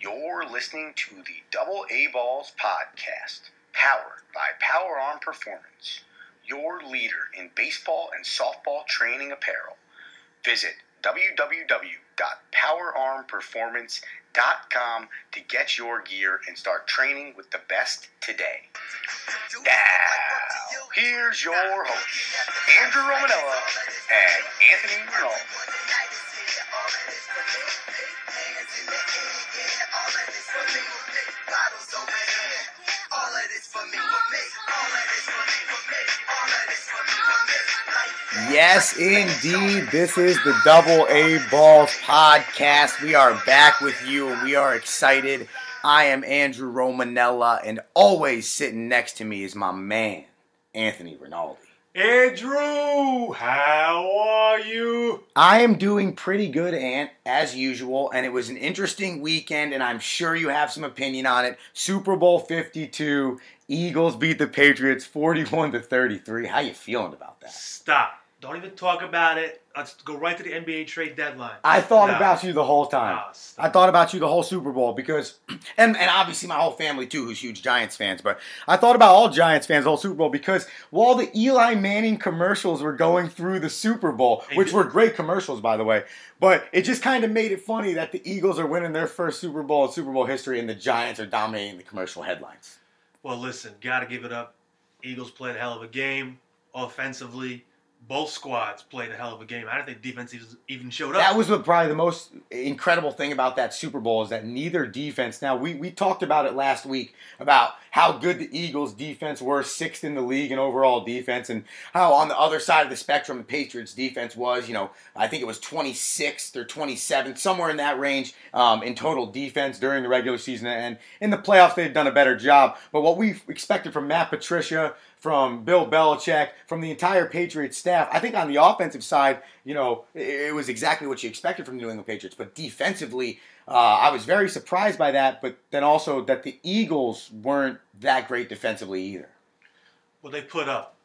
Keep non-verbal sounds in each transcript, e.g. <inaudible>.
You're listening to the Double A Balls podcast, powered by Power Arm Performance, your leader in baseball and softball training apparel. Visit www.powerarmperformance.com to get your gear and start training with the best today. Now, here's your host, Andrew Romanella and Anthony Rinaldi. Yes, indeed. This is the Double A Balls podcast. We are back with you and we are excited. I am Andrew Romanella, and always sitting next to me is my man, Anthony Rinaldi. Andrew, how are you? I am doing pretty good, Ant, as usual, and it was an interesting weekend, and I'm sure you have some opinion on it. Super Bowl 52, Eagles beat the Patriots 41 to 33. How you feeling about that? Stop. Don't even talk about it. Let's go right to the NBA trade deadline. I thought No. about you the whole time. No. I thought about you the whole Super Bowl because, <clears throat> and, and obviously my whole family too, who's huge Giants fans. But I thought about all Giants fans the whole Super Bowl because while the Eli Manning commercials were going through the Super Bowl, which were great commercials by the way, but it just kind of made it funny that the Eagles are winning their first Super Bowl in Super Bowl history and the Giants are dominating the commercial headlines. Well, listen, got to give it up. Eagles played a hell of a game offensively. Both squads played a hell of a game. I don't think defense even- showed up. That was probably the most incredible thing about that Super Bowl is that neither defense. Now we we talked about it last week about how good the Eagles defense were, sixth in the league in overall defense, and how on the other side of the spectrum the Patriots defense was. You know, I think it was 26th or 27th, somewhere in that range um, in total defense during the regular season, and in the playoffs they've done a better job. But what we expected from Matt Patricia from Bill Belichick, from the entire Patriots staff. I think on the offensive side, you know, it, was exactly what you expected from the New England Patriots. But defensively, uh, I was very surprised by that. But then also that the Eagles weren't that great defensively either. well, they put up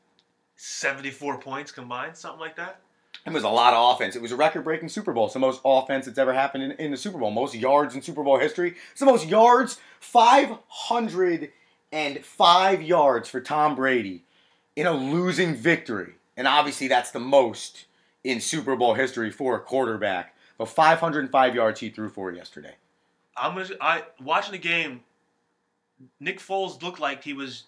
74 points combined, something like that. It was a lot of offense. It was a record-breaking Super Bowl. It's the most offense that's ever happened in, in the Super Bowl. Most yards in Super Bowl history. It's the most yards, 505 yards for Tom Brady in a losing victory. And obviously that's the most in Super Bowl history for a quarterback. But 505 yards he threw for yesterday. I'm gonna. I watching the game. Nick Foles looked like he was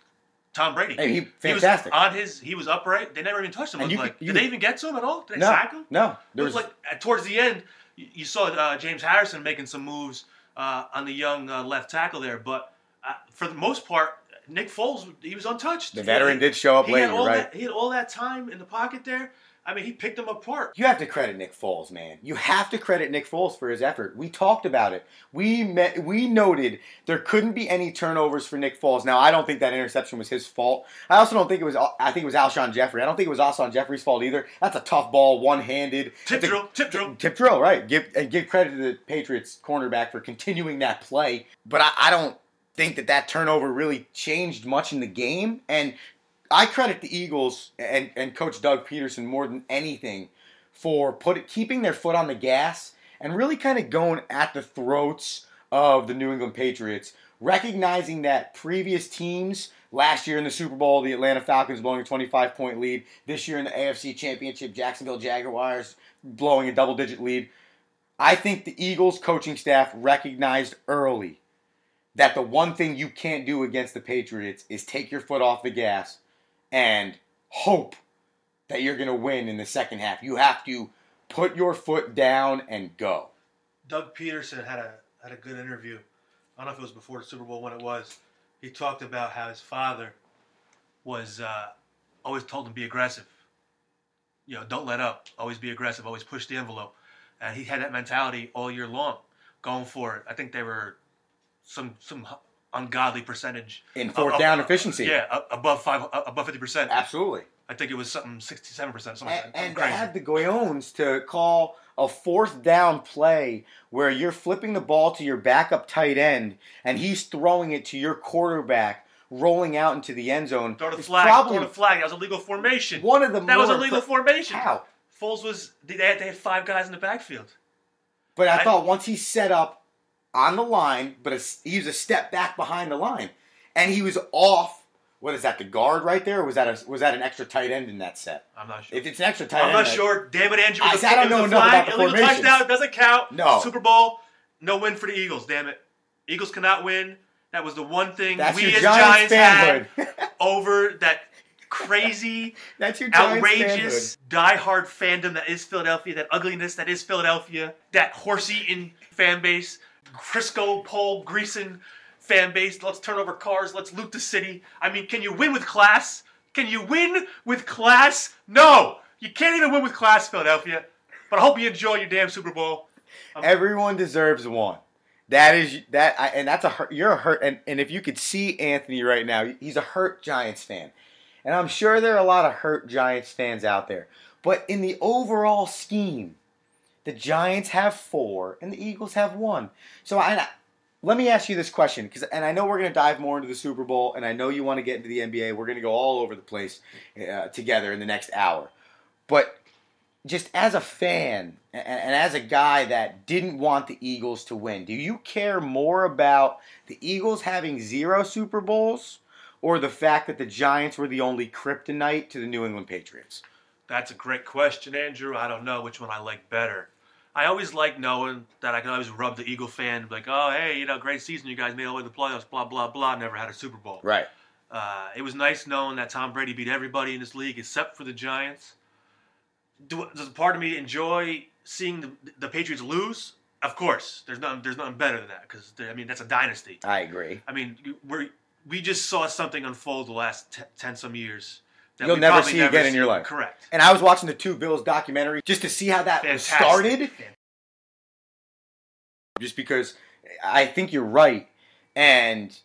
Tom Brady. Hey, he He was fantastic. on his. He was upright. They never even touched him. You like. you Did they even get to him at all? Did they no, sack him? no. There was was like towards the end, you, you saw uh, James Harrison making some moves uh, on the young uh, left tackle there, but uh, for the most part, Nick Foles he was untouched. the veteran did show up He late, had you're all right? that. He had all that time in the pocket there. I mean, he picked them apart. You have to credit Nick Foles, man. You have to credit Nick Foles for his effort. We talked about it. We met, we noted there couldn't be any turnovers for Nick Foles. Now, I don't think that interception was his fault. I also don't think it was. I think it was Alshon Jeffery. I don't think it was Alshon Jeffery's fault either. That's a tough ball, one-handed. Tip a- drill, tip drill. Tip drill, right? Give and give credit to the Patriots cornerback for continuing that play. But I, I don't think that that turnover really changed much in the game. And I credit the Eagles and, and Coach Doug Pederson more than anything for put keeping their foot on the gas and really kind of going at the throats of the New England Patriots, recognizing that previous teams last year in the Super Bowl, the Atlanta Falcons blowing a 25 point lead, this year in the AFC Championship, Jacksonville Jaguars blowing a double digit lead. I think the Eagles coaching staff recognized early that the one thing you can't do against the Patriots is take your foot off the gas and hope that you're going to win in the second half. You have to put your foot down and go. Doug Pederson had a had a good interview. I don't know if it was before the Super Bowl when it was. He talked about how his father was uh, always told him be aggressive. You know, don't let up. Always be aggressive. Always push the envelope. And he had that mentality all year long, going for it. I think they were some some ungodly percentage In fourth Uh, uh, down uh, efficiency. Yeah, a- above five, uh, above fifty percent. Absolutely. I think it was something sixty-seven percent. Something, And, and crazy. have the Goyons to call a fourth down play where you're flipping the ball to your backup tight end and he's throwing it to your quarterback rolling out into the end zone. throw the flag. Probably Throw the flag. That was a legal formation. one of the That was a legal formation. How? Foles was they had, they had five guys in the backfield. But I, I- thought once he set up on the line, but a, he was a step back behind the line, and he was off. What is that? The guard right there, or was that a, was that an extra tight end in that set? I'm not sure. If it's an extra tight end. I'm end, not I- sure. Damn it, Andrew. I- it was a- I don't know enough about the illegal formations. touchdown doesn't count. No. Super Bowl, no win for the Eagles. Damn it. Eagles cannot win. That was the one thing That's we as Giants, Giants, had <laughs> over that crazy, <laughs> That's your Giants outrageous, diehard fandom that is Philadelphia, that ugliness that is Philadelphia, that horse-eating fan base, Crisco Paul, Greason fan base. Let's turn over cars. Let's loot the city. I mean, can you win with class? Can you win with class? No, you can't even win with class, Philadelphia. But I hope you enjoy your damn Super Bowl. Um, Everyone deserves one. That is that, I, and that's a hurt. You're a hurt, and, and if you could see Anthony right now, he's a hurt Giants fan, and I'm sure there are a lot of hurt Giants fans out there. But in the overall scheme, the Giants have four and the Eagles have one. So I, let me ask you this question, because and I know we're going to dive more into the Super Bowl, and I know you want to get into the NBA. We're going to go all over the place uh, together in the next hour, but just as a fan and, and as a guy that didn't want the Eagles to win, do you care more about the Eagles having zero Super Bowls or the fact that the Giants were the only kryptonite to the New England Patriots? That's a great question, Andrew. I don't know which one I like better. I always like knowing that I can always rub the Eagle fan, like, oh, hey, you know, great season. You guys made all the way to the playoffs, blah, blah, blah. Never had a Super Bowl. Right. Uh, it was nice knowing that Tom Brady beat everybody in this league except for the Giants. Do, does part of me enjoy seeing the, the Patriots lose? Of course. There's nothing, there's nothing better than that because, I mean, that's a dynasty. I agree. I mean, we're, we just saw something unfold the last t- 10 some years. That You'll never see again in your life. Correct. And I was watching the two Bills documentary just to see how that Fantastic. started. just because I think you're right. And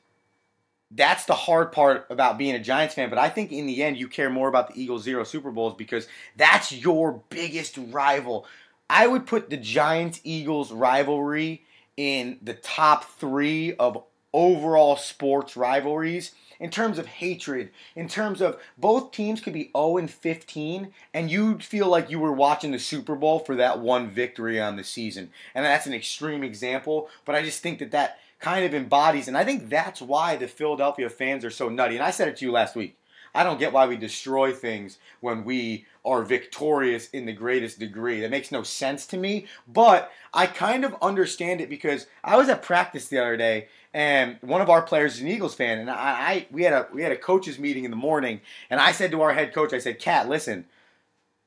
that's the hard part about being a Giants fan. But I think in the end, you care more about the Eagles' zero Super Bowls because that's your biggest rival. I would put the Giants Eagles rivalry in the top three of overall sports rivalries in terms of hatred, in terms of both teams could be 0 and 15, and you'd feel like you were watching the Super Bowl for that one victory on the season. And that's an extreme example, but I just think that that kind of embodies, and I think that's why the Philadelphia fans are so nutty. And I said it to you last week. I don't get why we destroy things when we are victorious in the greatest degree. That makes no sense to me, but I kind of understand it because I was at practice the other day and one of our players is an Eagles fan and I, I we had a we had a coaches meeting in the morning and I said to our head coach I said, "Cat, listen,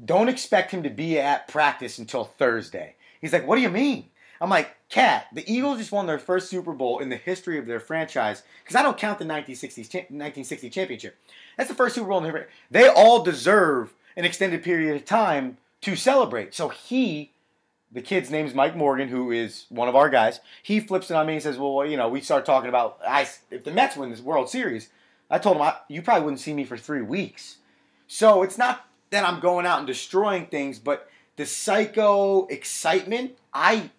don't expect him to be at practice until Thursday." He's like, "What do you mean?" I'm like, Cat, the Eagles just won their first Super Bowl in the history of their franchise because I don't count the 1960, cha- 1960 championship. That's the first Super Bowl in their They all deserve an extended period of time to celebrate. So he, the kid's name's Mike Morgan, who is one of our guys, he flips it on me and says, Well, you know, we start talking about I, if the Mets win this World Series. I told him, I, You probably wouldn't see me for three weeks. So it's not that I'm going out and destroying things, but the psycho excitement, I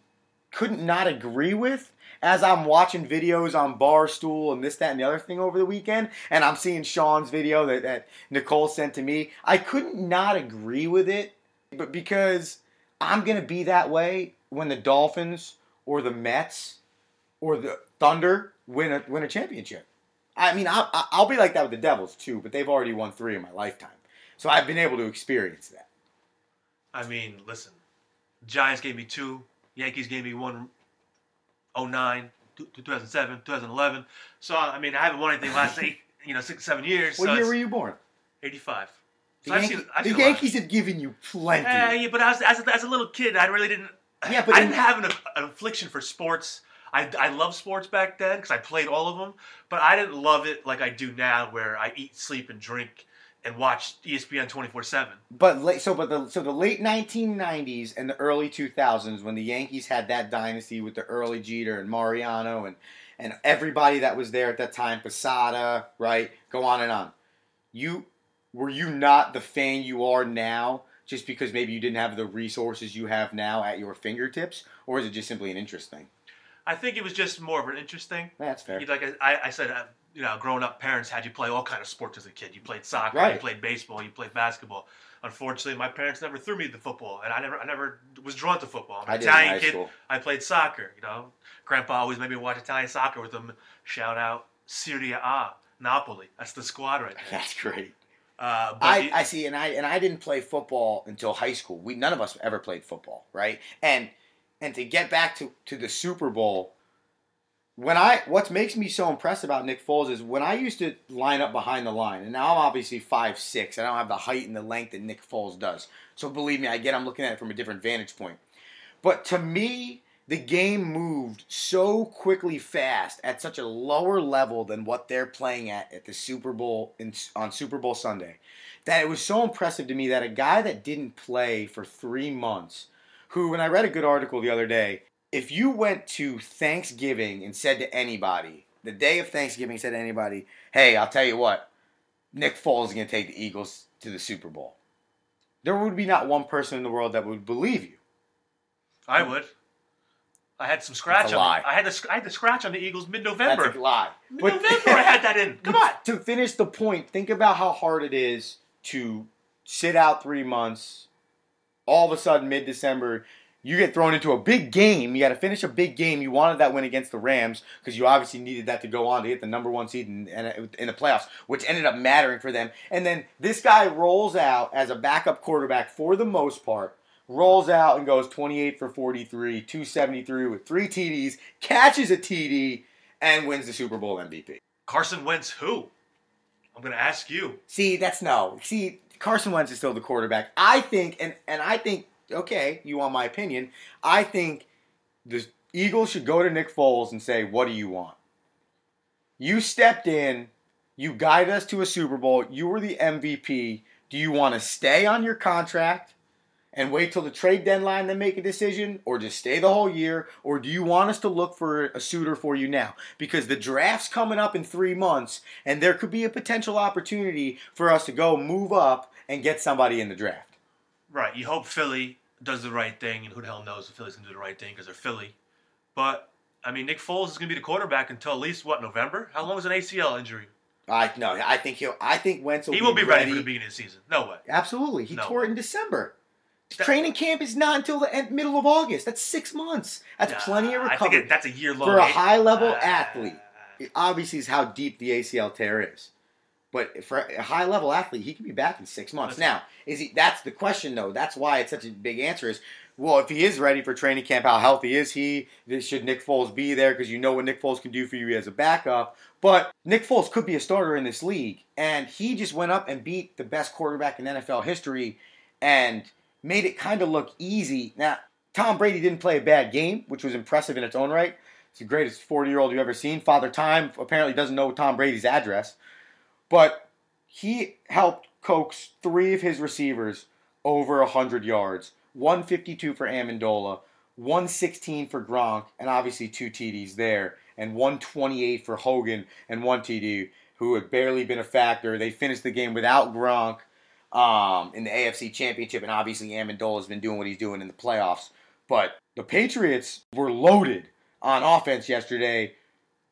couldn't not agree with as I'm watching videos on Barstool and this, that, and the other thing over the weekend, and I'm seeing Sean's video that, that Nicole sent to me. I couldn't not agree with it, but because I'm going to be that way when the Dolphins or the Mets or the Thunder win a, win a championship. I mean, I, I- I'll be like that with the Devils too, but they've already won three in my lifetime. So I've been able to experience that. I mean, listen, Giants gave me two, Yankees gave me one, 09, 2007, 2011. So I mean, I haven't won anything last <laughs> eight, you know, six, seven years. What so year were you born? 85. The, So Yankee- seen- the seen a lot. Yankees have given you plenty. Yeah, yeah, but as, as, a, as a little kid, I really didn't. Yeah, but I didn't have an, an affliction for sports. I, I love sports back then because I played all of them, but I didn't love it like I do now, where I eat, sleep, and drink and watch ESPN twenty four seven. But late, so but the so the late 1990s and the early 2000s when the Yankees had that dynasty with the early Jeter and Mariano and and everybody that was there at that time, Posada, right? Go on and on. You were you not the fan you are now just because maybe you didn't have the resources you have now at your fingertips, or is it just simply an interest thing? I think it was just more of an interest thing. That's fair. Like I, I said, uh, you know, growing up, parents had you play all kind of sports as a kid. You played soccer, Right. you played baseball, you played basketball. unfortunately, my parents never threw me the football, and I never, I never was drawn to football. I'm I an Italian kid. school. I played soccer. You know, Grandpa always made me watch Italian soccer with him. Shout out Serie A, Napoli. That's the squad right there. <laughs> That's great. Uh, but I, I see, and I and I didn't play football until high school. We none of us ever played football, right? And and to get back to, to the Super Bowl, when I what makes me so impressed about Nick Foles is when I used to line up behind the line, and now I'm obviously five six. I don't have the height and the length that Nick Foles does. So believe me, I get I'm looking at it from a different vantage point. But to me, the game moved so quickly fast at such a lower level than what they're playing at at the Super Bowl in, on Super Bowl Sunday that it was so impressive to me that a guy that didn't play for three months, who, when I read a good article the other day, if you went to Thanksgiving and said to anybody, the day of Thanksgiving, said to anybody, hey, I'll tell you what, Nick Foles is going to take the Eagles to the Super Bowl, there would be not one person in the world that would believe you. I would. I had some scratch That's a on. lie. I had the I had the scratch on the Eagles mid-November. That's a lie. Mid-November, I had that in. <laughs> Come on. To finish the point, think about how hard it is to sit out three months. All of a sudden, mid December, you get thrown into a big game. You got to finish a big game. You wanted that win against the Rams because you obviously needed that to go on to get the number one seed in, in, in the playoffs, which ended up mattering for them. And then this guy rolls out as a backup quarterback for the most part. Rolls out and goes 28 for 43, 273 with three TDs, catches a TD, and wins the Super Bowl MVP. Carson Wentz, who? I'm going to ask you. See, that's no. See, Carson Wentz is still the quarterback. I think, and and I think, okay, you want my opinion? I think the Eagles should go to Nick Foles and say, "What do you want? You stepped in, you guided us to a Super Bowl. You were the MVP. Do you want to stay on your contract?" And wait till the trade deadline then make a decision, or just stay the whole year, or do you want us to look for a suitor for you now? Because the draft's coming up in three months, and there could be a potential opportunity for us to go move up and get somebody in the draft. Right. You hope Philly does the right thing, and who the hell knows if Philly's going to do the right thing because they're Philly. But, I mean, Nick Foles is going to be the quarterback until at least, what, November? How long is an ACL injury? I no, I think he'll. I think Wentz will He won't be ready for the beginning of the season. No way. Absolutely, he No. tore it in December. Training camp is not until the end, middle of August. That's six months. That's Nah, plenty of I think recovery. it, that's a year long. For a high-level Uh, athlete. It obviously is how deep the ACL tear is. But for a high level athlete, he can be back in six months. Now, is he? That's the question, though. That's why it's such a big answer. Is well, if he is ready for training camp, how healthy is he? Should Nick Foles be there? Because you know what Nick Foles can do for you as a backup. But Nick Foles could be a starter in this league, and he just went up and beat the best quarterback in NFL history, and made it kind of look easy. Now, Tom Brady didn't play a bad game, which was impressive in its own right. He's the greatest 40 year old you've ever seen. Father Time apparently doesn't know Tom Brady's address. But he helped coax three of his receivers over 100 yards 152 for Amendola, 116 for Gronk, and obviously two TDs there, and 128 for Hogan and one TD, who had barely been a factor. They finished the game without Gronk um, in the AFC Championship, and obviously Amendola has been doing what he's doing in the playoffs. But the Patriots were loaded on offense yesterday,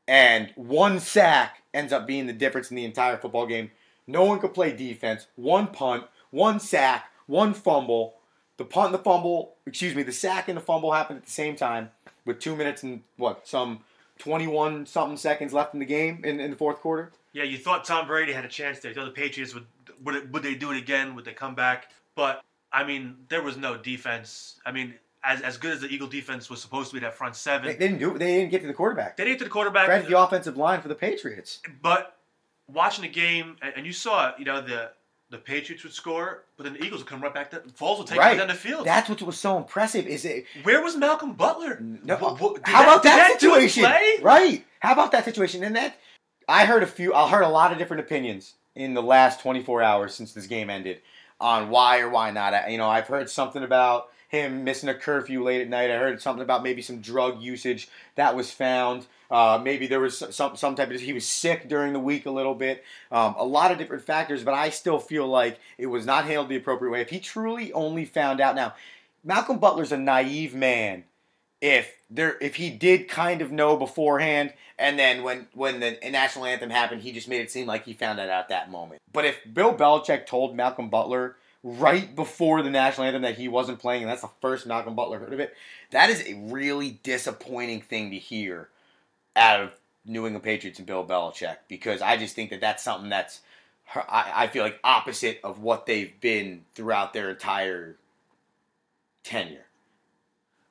and one sack ends up being the difference in the entire football game. No one could play defense. One punt, one sack, one fumble. The punt and the fumble, excuse me, the sack and the fumble happened at the same time with two minutes and what, some 21 something seconds left in the game in, in the fourth quarter. Yeah, you thought Tom Brady had a chance there. You thought the Patriots would would, it, would they do it again? Would they come back? But I mean, there was no defense. I mean, as as good as the Eagle defense was supposed to be, that front seven, They, they, didn't do it. They didn't get to the quarterback. They didn't get to the quarterback. Credit the offensive line for the Patriots. But watching the game, and, and you saw, it, you know, the the Patriots would score, but then the Eagles would come right back. To, Foles would take Right. it down the field. That's what was so impressive. Is it? Where was Malcolm Butler? No, Wh- wh- did how about did that, situation? Right. How about that situation? And that I heard a few. I heard a lot of different opinions in the last 24 hours since this game ended on why or why not. You know, I've heard something about him missing a curfew late at night. I heard something about maybe some drug usage that was found. Uh, maybe there was some some type of he was sick during the week a little bit. Um, a lot of different factors, but I still feel like it was not handled the appropriate way. If he truly only found out now, Malcolm Butler's a naive man if there if he did kind of know beforehand and then when when the national anthem happened he just made it seem like he found out at that moment but if bill belichick told malcolm butler right before the national anthem that he wasn't playing, and that's the first Malcolm Butler heard of it. That is a really disappointing thing to hear out of New England Patriots and Bill Belichick because I just think that that's something that's I, I feel like opposite of what they've been throughout their entire tenure.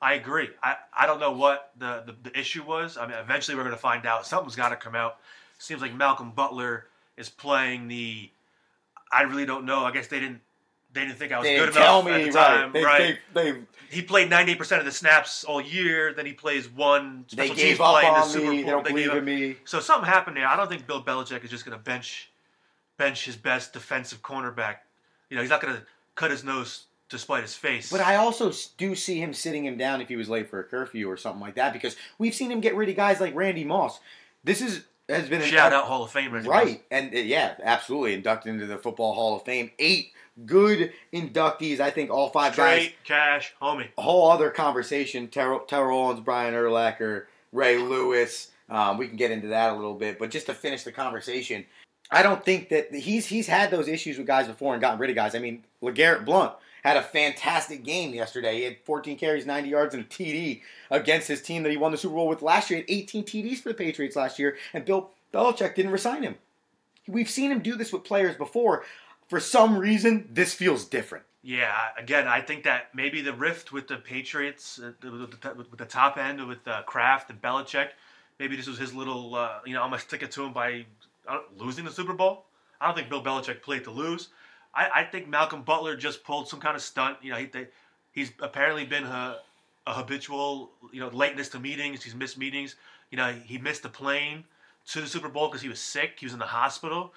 I agree. I, I don't know what the, the, the issue was. I mean, eventually we're going to find out. Something's got to come out. Seems like Malcolm Butler is playing the. I really don't know. I guess they didn't. They didn't think I was They good enough tell me, at the right. time, They, right? They, they, he played 98% of the snaps all year. Then he plays one they special gave teams up play in the Super me. Bowl. They don't believe in me. So something happened there. I don't think Bill Belichick is just going to bench bench his best defensive cornerback. You know, he's not going to cut his nose to spite his face. But I also do see him sitting him down if he was late for a curfew or something like that because we've seen him get rid of guys like Randy Moss. This is has been shout out Hall of Fame, Randy Moss. Right, and uh, yeah, absolutely inducted into the Football Hall of Fame. Eight good inductees. I think all five guys. Straight cash, homie. A whole other conversation. Terrell, Terrell Owens, Brian Urlacher, Ray Lewis. Um, we can get into that a little bit, but just to finish the conversation, I don't think that he's he's had those issues with guys before and gotten rid of guys. I mean, LeGarrette Blount had a fantastic game yesterday. He had 14 carries, 90 yards, and a TD against his team that he won the Super Bowl with last year. He had 18 TDs for the Patriots last year, and Bill Belichick didn't resign him. We've seen him do this with players before. For some reason, this feels different. Yeah, again, I think that maybe the rift with the Patriots, uh, with the, top end, with uh, Kraft and Belichick, maybe this was his little, uh, you know, I'm going to stick it to him by uh, losing the Super Bowl. I don't think Bill Belichick played to lose. I, I think Malcolm Butler just pulled some kind of stunt. You know, he, they, he's apparently been a, a habitual, you know, lateness to meetings. He's missed meetings. You know, he missed the plane to the Super Bowl because he was sick. He was in the hospital.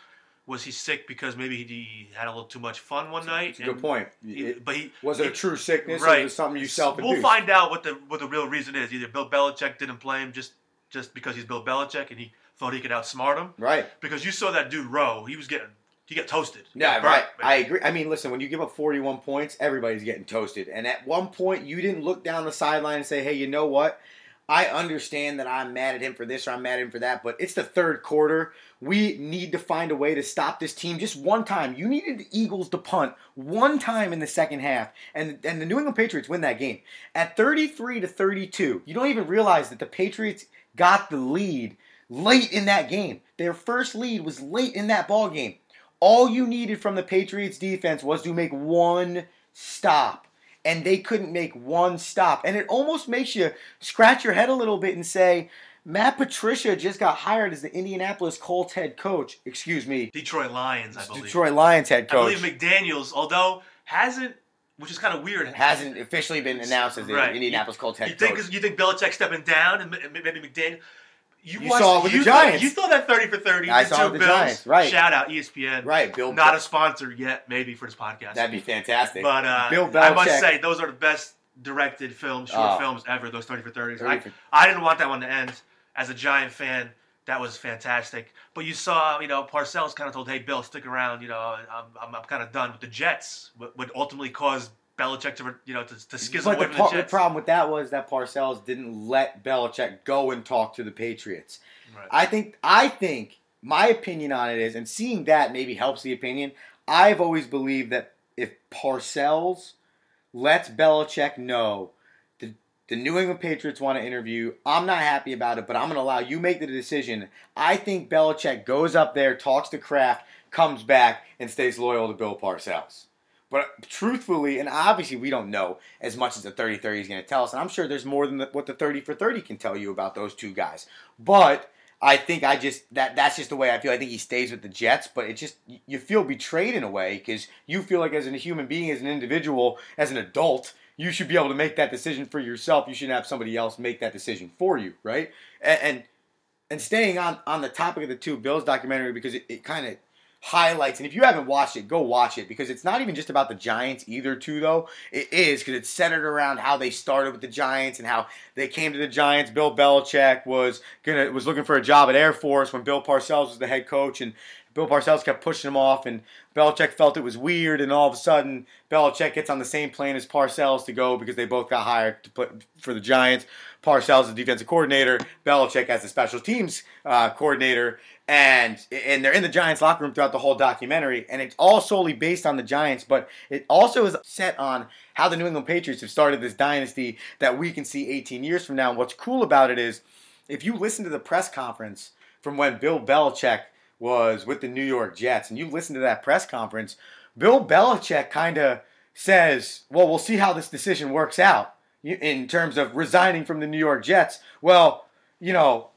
Was he sick because maybe he had a little too much fun one night? Good point. he- but he was it a true sickness or right. was it something you self We'll find out what the what the real reason is. Either Bill Belichick didn't play him just just because he's Bill Belichick and he thought he could outsmart him. Right. Because you saw that dude row, he was getting he got toasted. He Yeah, got burnt, right. man. I agree. I mean, listen, when you give up 41 points, everybody's getting toasted. And at one point, you didn't look down the sideline and say, hey, you know what? I understand that I'm mad at him for this or I'm mad at him for that, but it's the third quarter. We need to find a way to stop this team just one time. You needed the Eagles to punt one time in the second half, and, and the New England Patriots win that game. At 33 to 32, you don't even realize that the Patriots got the lead late in that game. Their first lead was late in that ball game. All you needed from the Patriots defense was to make one stop. And they couldn't make one stop. And it almost makes you scratch your head a little bit and say, Matt Patricia just got hired as the Indianapolis Colts head coach. Excuse me, Detroit Lions, I believe. Detroit Lions head coach. I believe McDaniels, although hasn't, which is kind of weird, hasn't officially been announced as the Right. Indianapolis Colts head You think coach. you think Belichick stepping down and maybe McDaniel? You, You watched- saw it with the you thought- Giants. you thought that thirty for thirty. I saw it with the Bills. Giants, right. Shout out ESPN. Right, Bill. Not a sponsor yet, maybe for this podcast. That'd be fantastic. But uh, Bill I must say, those are the best directed films, short Oh. films ever. Those thirty for thirties. 30 I, for- I didn't want that one to end. As a Giant fan, that was fantastic. But you saw, you know, Parcells kind of told, "Hey, Bill, stick around. You know, I'm, I'm, I'm kind of done with the Jets." What would ultimately cause Belichick to, you know, to, to But away the, par- the the problem with that was that Parcells didn't let Belichick go and talk to the Patriots. Right. I think I think my opinion on it is, and seeing that maybe helps the opinion. I've always believed that if Parcells lets Belichick know the the New England Patriots want to interview, I'm not happy about it, but I'm going to allow you make the decision. I think Belichick goes up there, talks to Kraft, comes back, and stays loyal to Bill Parcells. But truthfully, and obviously we don't know as much as the 30 30 is going to tell us, and I'm sure there's more than the, what the 30 for 30 can tell you about those two guys. But I think I just that that's just the way I feel. I think he stays with the Jets, but it just you feel betrayed in a way because you feel like as a human being, as an individual, as an adult, you should be able to make that decision for yourself. You shouldn't have somebody else make that decision for you, right? And and, and staying on on the topic of the two Bills documentary because it, it kind of highlights. And if you haven't watched it go watch it because it's not even just about the giants either too though. It is because it's centered around how they started with the giants and how they came to the giants. Bill belichick was gonna was looking for a job at air force when bill parcells was the head coach and Bill Parcells kept pushing him off, and Belichick felt it was weird, and all of a sudden, Belichick gets on the same plane as Parcells to go because they both got hired to put for the Giants. Parcells is defensive coordinator, Belichick as the special teams uh, coordinator, and and they're in the Giants locker room throughout the whole documentary, and it's all solely based on the Giants, but it also is set on how the New England Patriots have started this dynasty that we can see 18 years from now. And what's cool about it is, if you listen to the press conference from when Bill Belichick was with the New York Jets, and you listen to that press conference, Bill Belichick kind of says, "Well, we'll see how this decision works out." in terms of resigning from the New York Jets. Well, you know,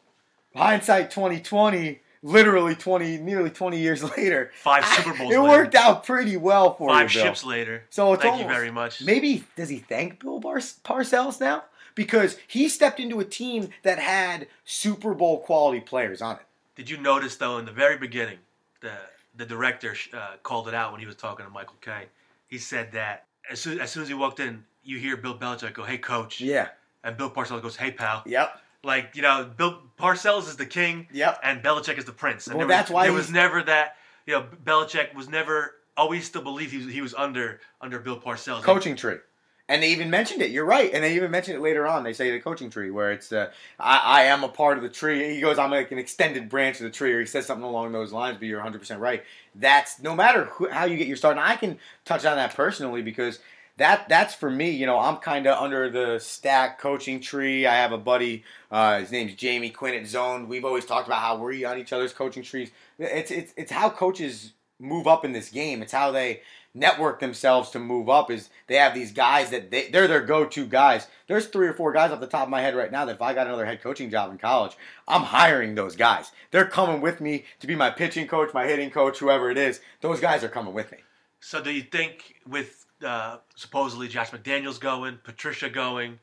hindsight 2020, literally 20, nearly 20 years <laughs> later, five Super Bowls. <laughs> It later. worked out pretty well for five you, ships later. So it's thank almost, you very much. Maybe does he thank Bill Bar- Parcells now because he stepped into a team that had Super Bowl quality players on it. Did you notice though in the very beginning, the the director uh, called it out when he was talking to Michael Kay. He said that as soon, as soon as he walked in, you hear Bill Belichick go, "Hey, coach," Yeah. and Bill Parcells goes, "Hey, pal." Yep. Like you know, Bill Parcells is the king, Yep. and Belichick is the prince. And Well, there that's why there he's- was never that. You know, Belichick was never always still believed he was, he was under under Bill Parcells. Coaching tree. And they even mentioned it. You're right. And they even mentioned it later on. They say the coaching tree, where it's, uh, I, I am a part of the tree. He goes, I'm like an extended branch of the tree, or he says something along those lines, but you're 100% right. That's no matter who, how you get your start. And I can touch on that personally because that that's for me. You know, I'm kind of under the stack coaching tree. I have a buddy. Uh, his name's Jamie Quinn at Zone. We've always talked about how we're on each other's coaching trees. It's it's it's how coaches move up in this game. It's how they network themselves to move up. Is they have these guys that they they're their go-to guys. There's three or four guys off the top of my head right now that if I got another head coaching job in college, I'm hiring those guys. They're coming with me to be my pitching coach, my hitting coach, whoever it is. Those guys are coming with me. So do you think with uh, supposedly Josh McDaniels going, Patricia going,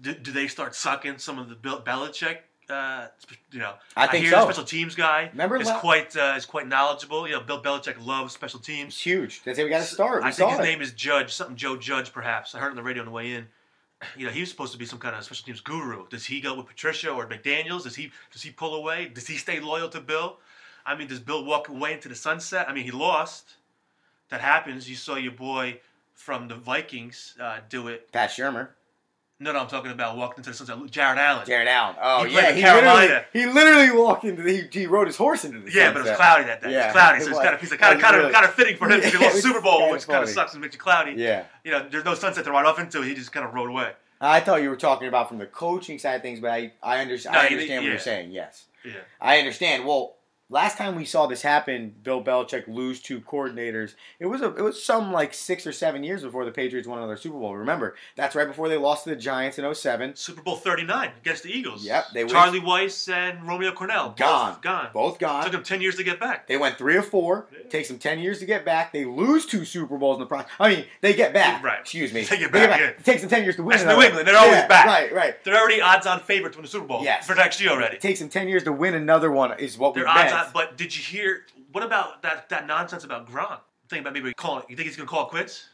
do, do they start sucking some of the Bill Belichick? Uh, you know, I think hear so. special teams guy Remember is la- quite uh, is quite knowledgeable. You know, Bill Belichick loves special It's teams. huge. That's how we got to start. We I think his it. name is Judge, something Joe Judge, perhaps. I heard on the radio on the way in. You know, he was supposed to be some kind of special teams guru. Does he go with Patricia or McDaniels? Does he does he pull away? Does he stay loyal to Bill? I mean, does Bill walk away into the sunset? I mean, he lost. That happens. You saw your boy from the Vikings uh, do it. Pat Shurmur, No, no, I'm talking about walked into the sunset. Jared Allen. Jared Allen. Oh He yeah, he Carolina. literally, he literally walked into the. He, he rode his horse into the. Yeah, but it was cloudy that day. It was cloudy, so it's kind of, he's kind of, kind of, kind of fitting for him <laughs> Yeah, lost it Super Bowl, which kind of sucks and makes you cloudy. Yeah. You know, there's no sunset to ride off into. He just kind of rode away. I thought you were talking about from the coaching side of things, but I I, under, No, I understand what yeah. you're saying. Yes, Yeah. I understand. Well, last time we saw this happen, Bill Belichick lose two coordinators. It was a it was some like six or seven years before the Patriots won another Super Bowl. Remember, that's right before they lost to the Giants in 07. Super Bowl 39 against the Eagles. Yep, they. Charlie Weis and Romeo Crennel. both Gone. Gone. Both gone. Took them 10 years to get back. They went three or four. Yeah. Takes them ten years to get back. They lose two Super Bowls in the process. I mean, they get back. Right. Excuse me. They get back, yeah. It takes them ten years to win. That's New England. They're always Yeah, back. Right. Right. They're already odds-on favorite to win the Super Bowl. Yes. For next year already. It takes them ten years to win another one. Is what They're odds-on. But did you hear? What about that that nonsense about Gronk? Think about maybe calling. You think he's gonna call it quits?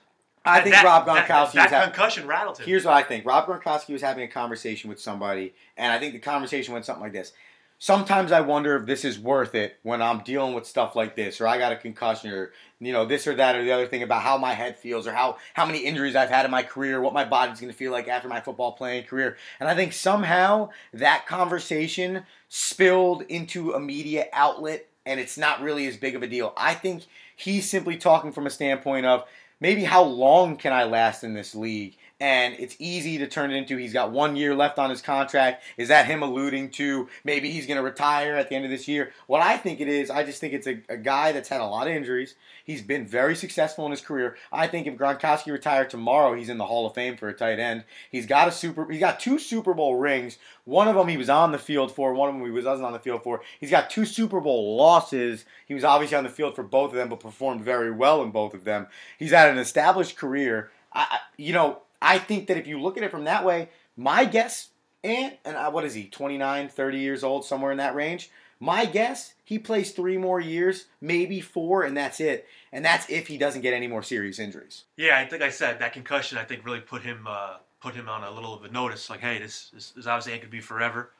I That- think that- Rob that- Gronkowski That, was having. concussion rattled him. Here's what I think. Rob Gronkowski was having a conversation with somebody, and I think the conversation went something like this. Sometimes I wonder if this is worth it when I'm dealing with stuff like this, or I got a concussion, or you know this or that or the other thing about how my head feels, or how how many injuries I've had in my career, what my body's going to feel like after my football playing career. And I think somehow that conversation spilled into a media outlet, and it's not really as big of a deal. I think he's simply talking from a standpoint of maybe how long can I last in this league? And it's easy to turn it into he's got one year left on his contract. Is that him alluding to maybe he's going to retire at the end of this year? What I think it is, I just think it's a, a guy that's had a lot of injuries. He's been very successful in his career. I think if Gronkowski retired tomorrow, he's in the Hall of Fame for a tight end. He's got a super. He's got two Super Bowl rings. One of them he was on the field for. One of them he was wasn't on the field for. He's got two Super Bowl losses. He was obviously on the field for both of them, but performed very well in both of them. He's had an established career. I, I- you know, I think that if you look at it from that way, my guess, and and uh, what is he, 29, 30 years old, somewhere in that range. My guess, he plays three more years, maybe four, and that's it. And that's if he doesn't get any more serious injuries. Yeah, I think I said that concussion. I think really put him uh, put him on a little of a notice. Like, hey, this this, this obviously ain't gonna be forever.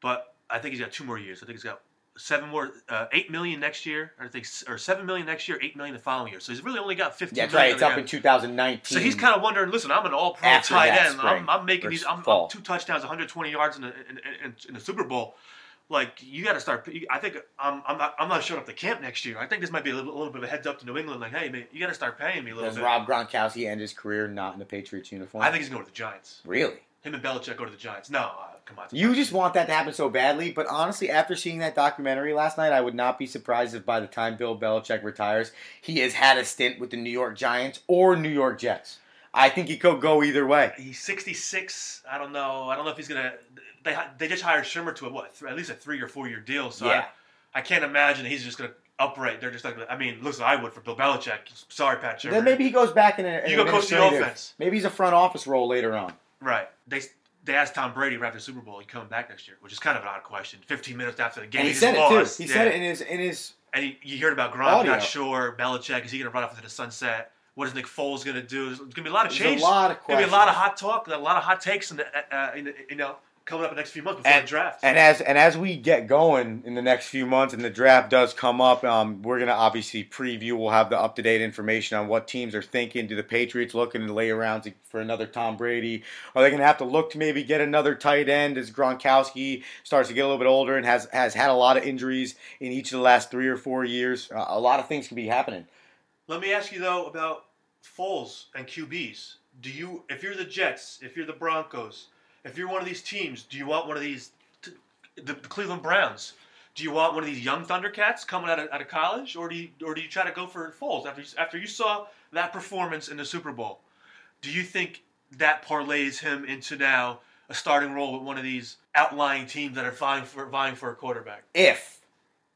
But I think he's got two more years. I think he's got seven more, uh, eight million next year, or I think, or seven million next year, eight million the following year. So he's really only got fifteen. That's right. It's up the in 2019. So he's kind of wondering. Listen, I'm an all-pro tight end. I'm, I'm making these. I'm. I'm two touchdowns, 120 yards in the in, in, in the Super Bowl. Like you got to start. I think I'm, I'm not. I'm not showing up to camp next year. I think this might be a little, a little bit of a heads up to New England. Like, hey, man, you got to start paying me a little bit. Does bit. Rob Gronkowski end his career not in the Patriots uniform? I think he's going to the Giants. really. Him and Belichick go to the Giants. No, uh, come on. You just want that to happen so badly, but honestly, after seeing that documentary last night, I would not be surprised if by the time Bill Belichick retires, he has had a stint with the New York Giants or New York Jets. I think he could go either way. He's 66. I don't know. I don't know if he's gonna. They they just hired Shurmur to a what? Th- at least a three or four year deal. So Yeah. I, I can't imagine he's just gonna upright. They're just like. I mean, listen, I would for Bill Belichick. Sorry, Pat Shurmur. Then maybe he goes back in a, You go coach the offense. Maybe he's a front office role later on. Right. They they asked Tom Brady right after the Super Bowl, "You coming back next year?" Which is kind of an odd question. 15 minutes after the game, And he just said it lost. too. He Yeah. said it in his in his And he, you heard about Gronk, Audio. not sure. Belichick, is he going to run off into the sunset? What is Nick Foles going to do? There's going to be a lot of change. a lot of questions. Going to be a lot of hot talk, a lot of hot takes, in the, uh, uh, in the, you know, coming up in the next few months before And- the draft. And as and as we get going in the next few months and the draft does come up, um, we're gonna obviously preview. We'll have the up to date information on what teams are thinking. Do the Patriots looking to lay around for another Tom Brady? Are they gonna have to look to maybe get another tight end as Gronkowski starts to get a little bit older and has has had a lot of injuries in each of the last three or four years? Uh, a lot of things can be happening. Let me ask you though about Foles and QBs. Do you, if you're the Jets, if you're the Broncos, if you're one of these teams, do you want one of these, t- the, the Cleveland Browns? Do you want one of these young Thundercats coming out of, out of college, or do you, or do you try to go for Foles after you, after you saw that performance in the Super Bowl? Do you think that parlays him into now a starting role with one of these outlying teams that are vying for vying for a quarterback? if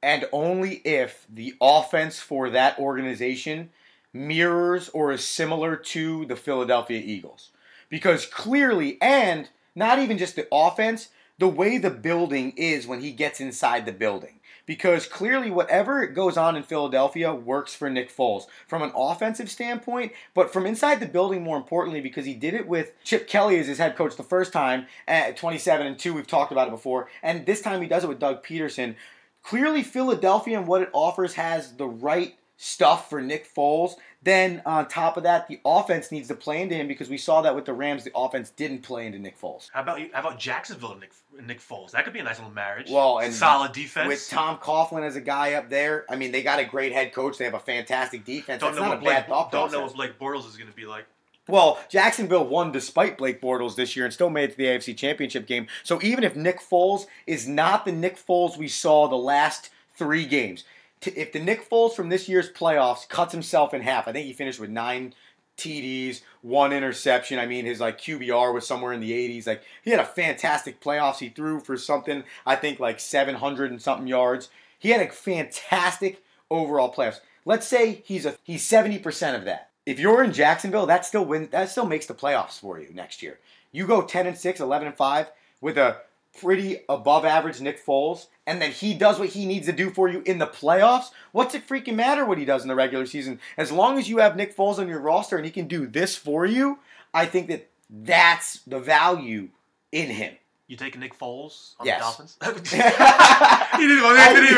and only if the offense for that organization mirrors or is similar to the Philadelphia Eagles. Because clearly, and not even just the offense, the way the building is when he gets inside the building. Because clearly, whatever goes on in Philadelphia works for Nick Foles from an offensive standpoint, but from inside the building, more importantly, because he did it with Chip Kelly as his head coach the first time at 27 and 2. We've talked about it before. And this time he does it with Doug Pederson. Clearly, Philadelphia and what it offers has the right stuff for Nick Foles. Then, on top of that, the offense needs to play into him because we saw that with the Rams, the offense didn't play into Nick Foles. How about you, how about Jacksonville and Nick Nick Foles? That could be a nice little marriage. Well, and solid defense. With Tom Coughlin as a guy up there, I mean, they got a great head coach. They have a fantastic defense. don't That's know not what a Blake, don't know what Blake Bortles is going to be like. Well, Jacksonville won despite Blake Bortles this year and still made it to the AFC Championship game. So even if Nick Foles is not the Nick Foles we saw the last three games, if the Nick Foles from this year's playoffs cuts himself in half, I think he finished with nine TDs, one interception. I mean, his like QBR was somewhere in the 80s. Like he had a fantastic playoffs. He threw for something I think like 700 and something yards. He had a fantastic overall playoffs. Let's say he's a he's 70% of that. If you're in Jacksonville, that still wins that still makes the playoffs for you next year. You go 10 and 6, 11 and 5 with a pretty above average Nick Foles and then he does what he needs to do for you in the playoffs. What's it freaking matter what he does in the regular season? As long as you have Nick Foles on your roster and he can do this for you, I think that that's the value in him. You take Nick Foles on Yes. the Dolphins? he <laughs> didn't, <laughs> he didn't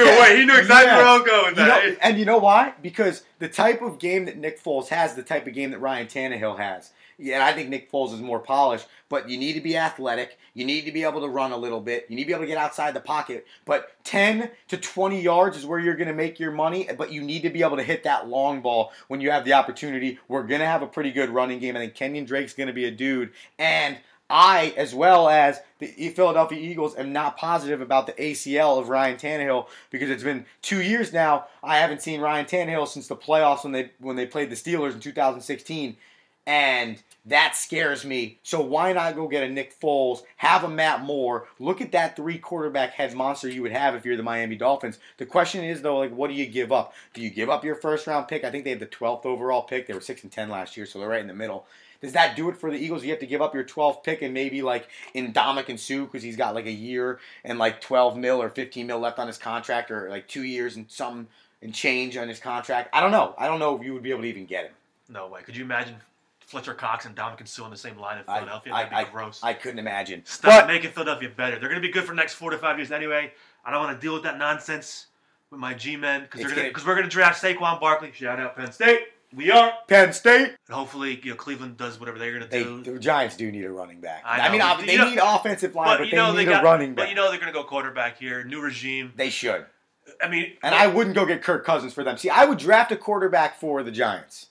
even wait. He knew exactly Yeah. where I was going with You know, and you know why? Because the type of game that Nick Foles has, the type of game that Ryan Tannehill has. Yeah, I think Nick Foles is more polished, but you need to be athletic. You need to be able to run a little bit. You need to be able to get outside the pocket. But 10 to 20 yards is where you're going to make your money, but you need to be able to hit that long ball when you have the opportunity. We're going to have a pretty good running game. I think Kenyon Drake's going to be a dude. And I, as well as the Philadelphia Eagles, am not positive about the ACL of Ryan Tannehill because it's been two years now. I haven't seen Ryan Tannehill since the playoffs when they when they played the Steelers in 2016, and that scares me. So why not go get a Nick Foles, have a Matt Moore, look at that three quarterback head monster you would have if you're the Miami Dolphins. The question is though, like, what do you give up? Do you give up your first round pick? I think they have the 12th overall pick. They were six and ten last year, so they're right in the middle. Does that do it for the Eagles? You have to give up your 12th pick and maybe like Ndamukong Suh because he's got like a year and like 12 mil or 15 mil left on his contract or like two years and some and change on his contract. I don't know. I don't know if you would be able to even get him. No way. Could you imagine Fletcher Cox and Ndamukong Suh on the same line in Philadelphia. I, That'd be I, gross. I couldn't imagine. Stop But making Philadelphia better. They're going to be good for the next four to five years anyway. I don't want to deal with that nonsense with my G-men because It's they're gonna- because we're going to draft Saquon Barkley. Shout out Penn State. We are. Penn State, And hopefully, you know, Cleveland does whatever they're going to do. the Giants do need a running back. I I, mean, but they know- need offensive line, but but, they know need they a got. running But you know they're going to go quarterback here. New regime. they should. I mean, And I wouldn't go get Kirk Cousins for them. See, I would draft a quarterback for the Giants.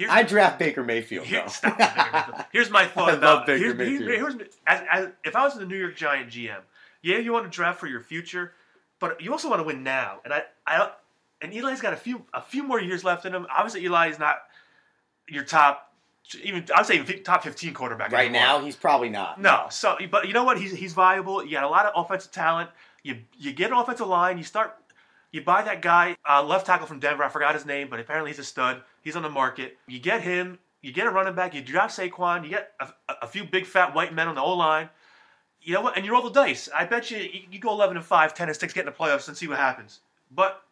Here's, I draft Baker Mayfield. Here- though. stop Baker Mayfield. <laughs> Here's my thought I about love Baker here's, here's, Mayfield. here's- as, as, if I was the New York Giant GM, yeah, you want to draft for your future, but you also want to win now. And I, I, and Eli's got a few a few more years left in him. Obviously, Eli is not your top, even I'd say top fifteen quarterback right anymore. now, he's probably not. No, so but you know what? He's he's viable. You got a lot of offensive talent. You you get an offensive line. You start. You buy that guy, uh, left tackle from Denver. I forgot his name, but apparently he's a stud. He's on the market. You get him. You get a running back. You draft Saquon. You get a, a- few big fat white men on the O line. You know what? And you roll the dice. I bet you you, you go 11 and 5, 10 and 6, get in the playoffs and see what happens. But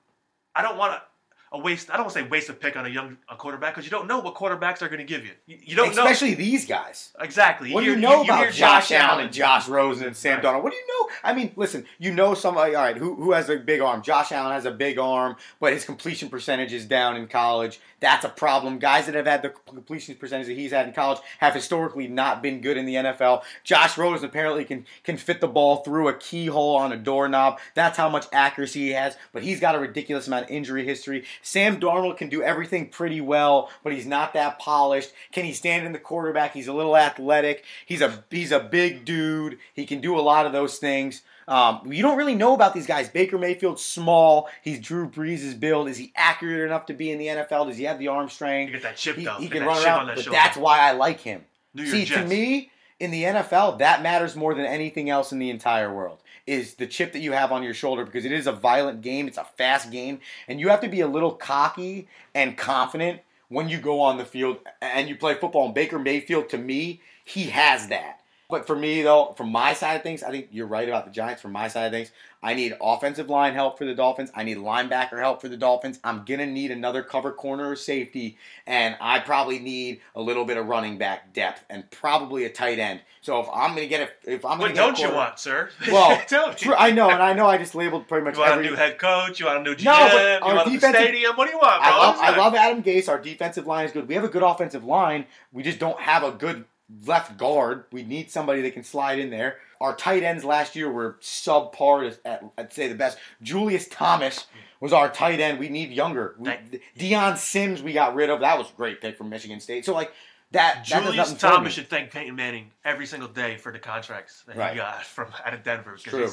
I don't want to. A waste. I don't want to say waste a pick on a young a quarterback because you don't know what quarterbacks are going to give you. You, you don't Especially these guys. exactly. What do hear- you know hear about Josh, Allen and Josh Rosen and Sam Right. Darnold? What do you know? I mean, listen, you know somebody, all right, who, who has a big arm? Josh Allen has a big arm, but his completion percentage is down in college. That's a problem. Guys that have had the completion percentage that he's had in college have historically not been good in the NFL. Josh Rosen apparently can, can fit the ball through a keyhole on a doorknob. That's how much accuracy he has, but he's got a ridiculous amount of injury history. Sam Darnold can do everything pretty well, but he's not that polished. Can he stand in the quarterback? He's a little athletic. He's a he's a big dude. He can do a lot of those things. Um, you don't really know about these guys. Baker Mayfield's small. He's Drew Brees' build. Is he accurate enough to be in the NFL? Does he have the arm strength? You get that chip He, though. he can run chip around, on that but that's why I like him. New See, to me, in the NFL, that matters more than anything else in the entire world. Is the chip that you have on your shoulder because it is a violent game, it's a fast game, and you have to be a little cocky and confident when you go on the field and you play football. And Baker Mayfield, to me, he has that. But for me, though, from my side of things, I think you're right about the Giants. From my side of things, I need offensive line help for the Dolphins. I need linebacker help for the Dolphins. I'm gonna need another cover corner or safety, and I probably need a little bit of running back depth and probably a tight end. So if I'm gonna get a, if I'm gonna What don't you quarter- want, sir? <laughs> Well, tell me. True, I know, and I know. I just labeled pretty much You want every. a new head coach? You want a new GM? No, you want a stadium? What do you want, bro? I love, I love Adam Gase. Our defensive line is good. We have a good offensive line. We just don't have a good left guard. We need somebody that can slide in there. Our tight ends last year were subpar at, I'd say the best. Julius Thomas was our tight end. We need younger. We, Dion Sims we got rid of. That was a great pick from Michigan State. So like that. Julius Thomas should thank Peyton Manning every single day for the contracts that Right. he got from out of Denver. True.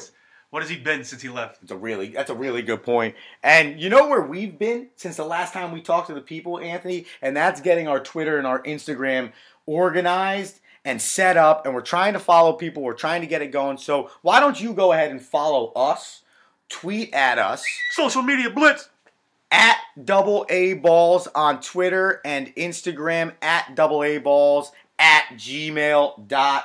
What has he been since he left? It's a really that's a really good point. And you know where we've been since the last time we talked to the people, Anthony, and that's getting our Twitter and our Instagram organized and set up and we're trying to follow people, we're trying to get it going. So, why don't you go ahead and follow us? Tweet at us Social media blitz. at double A balls on Twitter and Instagram at double A balls at gmail.com.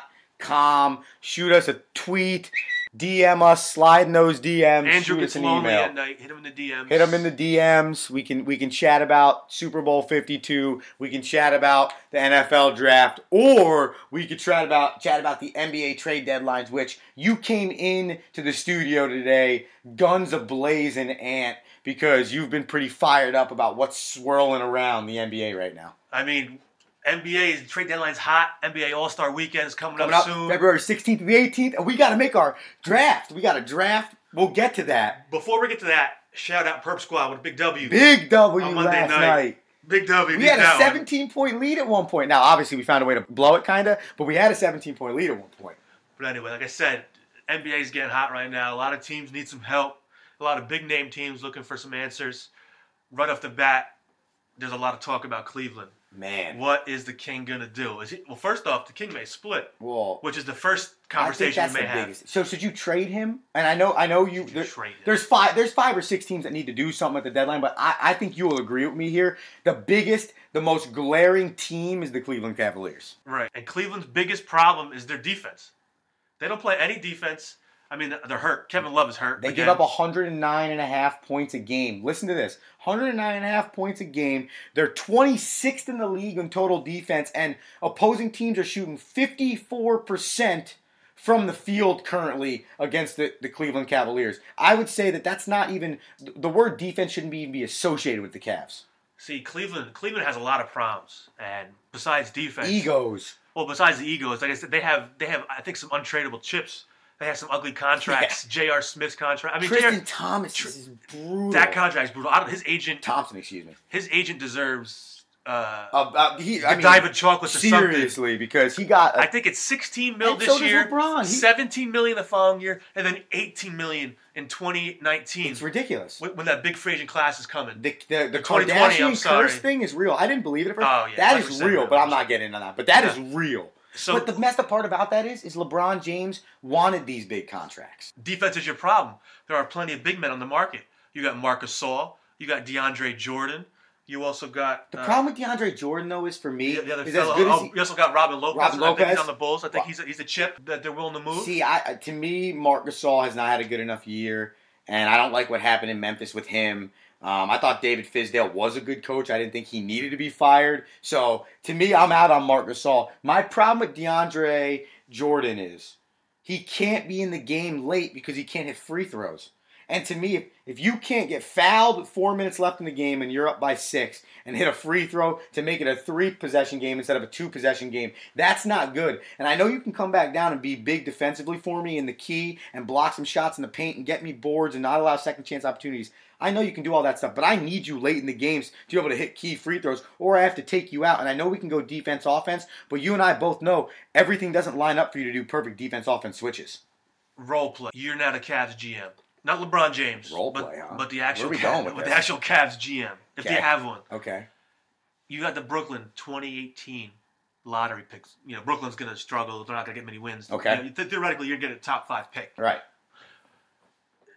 Shoot us a tweet, DM us, slide in those DMs, Andrew shoot gets us an lonely email. at night. Hit him in the DMs. Hit them in the DMs. We can we can chat about Super Bowl 52. We can chat about the NFL draft, or we could chat about chat about the NBA trade deadlines. Which you came in to the studio today, guns ablazing, Ant, because you've been pretty fired up about what's swirling around the NBA right now. I mean, NBA is trade deadline's hot. NBA All Star Weekend is coming, Coming up, up soon. February 16th to the 18th, and we got to make our draft. We got to draft. We'll get to that. Before we get to that, shout out Perp Squad with a big W. Big W On Monday last night. night. Big W. We had a that one. 17 point lead at one point. Now, obviously, we found a way to blow it, kind of, but we had a 17 point lead at one point. But anyway, like I said, NBA is getting hot right now. A lot of teams need some help. A lot of big name teams looking for some answers. Right off the bat, there's a lot of talk about Cleveland. Man, What is the king gonna do? Is he, well, first off, the king may split, well, which is the first I think conversation that's we may the have. biggest. So, should you trade him? And I know, I know you. Should you there- trade him? there's five. There's five or six teams that need to do something at the deadline, but I, I think you will agree with me here. The biggest, the most glaring team is the Cleveland Cavaliers. Right. And Cleveland's biggest problem is their defense. They don't play any defense. I mean, they're hurt. Kevin Love is hurt. They again. give up 109 and a half points a game. Listen to this 109 and a half points a game. They're 26th in the league in total defense, and opposing teams are shooting 54% from the field currently against the, the Cleveland Cavaliers. I would say that that's not even, the word defense shouldn't be, even be associated with the Cavs. See, Cleveland. Cleveland has a lot of problems, and besides defense, Egos. Well, besides the egos, like I said, they have they have I think some untradeable chips. They have some ugly <laughs> contracts. J.R. Smith's contract. I mean, Tristan J.R. Thomas is brutal. that contract's brutal. I don't, his agent, Thompson, excuse me. his agent deserves uh, Uh, uh, he, I mean, Godiva chocolates or something. seriously, because he got. I think it's 16 mil And this so does year, LeBron. He- 17 million the following year, and then 18 million in 2019 it's ridiculous. when, when that big free agent class is coming. The, the, the 2020, Kardashian sorry. curse thing is real. I didn't believe it at first. Oh, yeah, that is 100% real, real, but I'm not getting into that. But that is real. So but the messed up part about that is, is LeBron James wanted these big contracts. defense is your problem. There are plenty of big men on the market. You got Marc Gasol, you got DeAndre Jordan, you also got The uh, problem with DeAndre Jordan, though, is for me, The, the other is fellow, as good as oh, he, you also got Robin Lopez. Robin I think he's Lopez. on the Bulls. I think he's a, he's a chip that they're willing to move. See, I to me, Marc Gasol has not had a good enough year, and I don't like what happened in Memphis with him. Um, I thought David Fizdale was a good coach. I didn't think he needed to be fired. So to me, I'm out on Marc Gasol. My problem with DeAndre Jordan is he can't be in the game late because he can't hit free throws. And to me, if, if you can't get fouled with four minutes left in the game and you're up by six and hit a free throw to make it a three possession game instead of a two possession game, that's not good. And I know you can come back down and be big defensively for me in the key and block some shots in the paint and get me boards and not allow second chance opportunities. I know you can do all that stuff, but I need you late in the games to be able to hit key free throws, or I have to take you out. And I know we can go defense offense, but you and I both know everything doesn't line up for you to do perfect defense offense switches. Role play. You're not a Cavs GM, not LeBron James. Role but, play, huh? But the actual Where are we Cav- going with this? the actual Cavs GM, if Okay. they have one. Okay. You got the Brooklyn 2018 lottery picks. You know, Brooklyn's going to struggle. They're not going to get many wins. Okay. You know, th- theoretically, you're getting a top five pick. Right.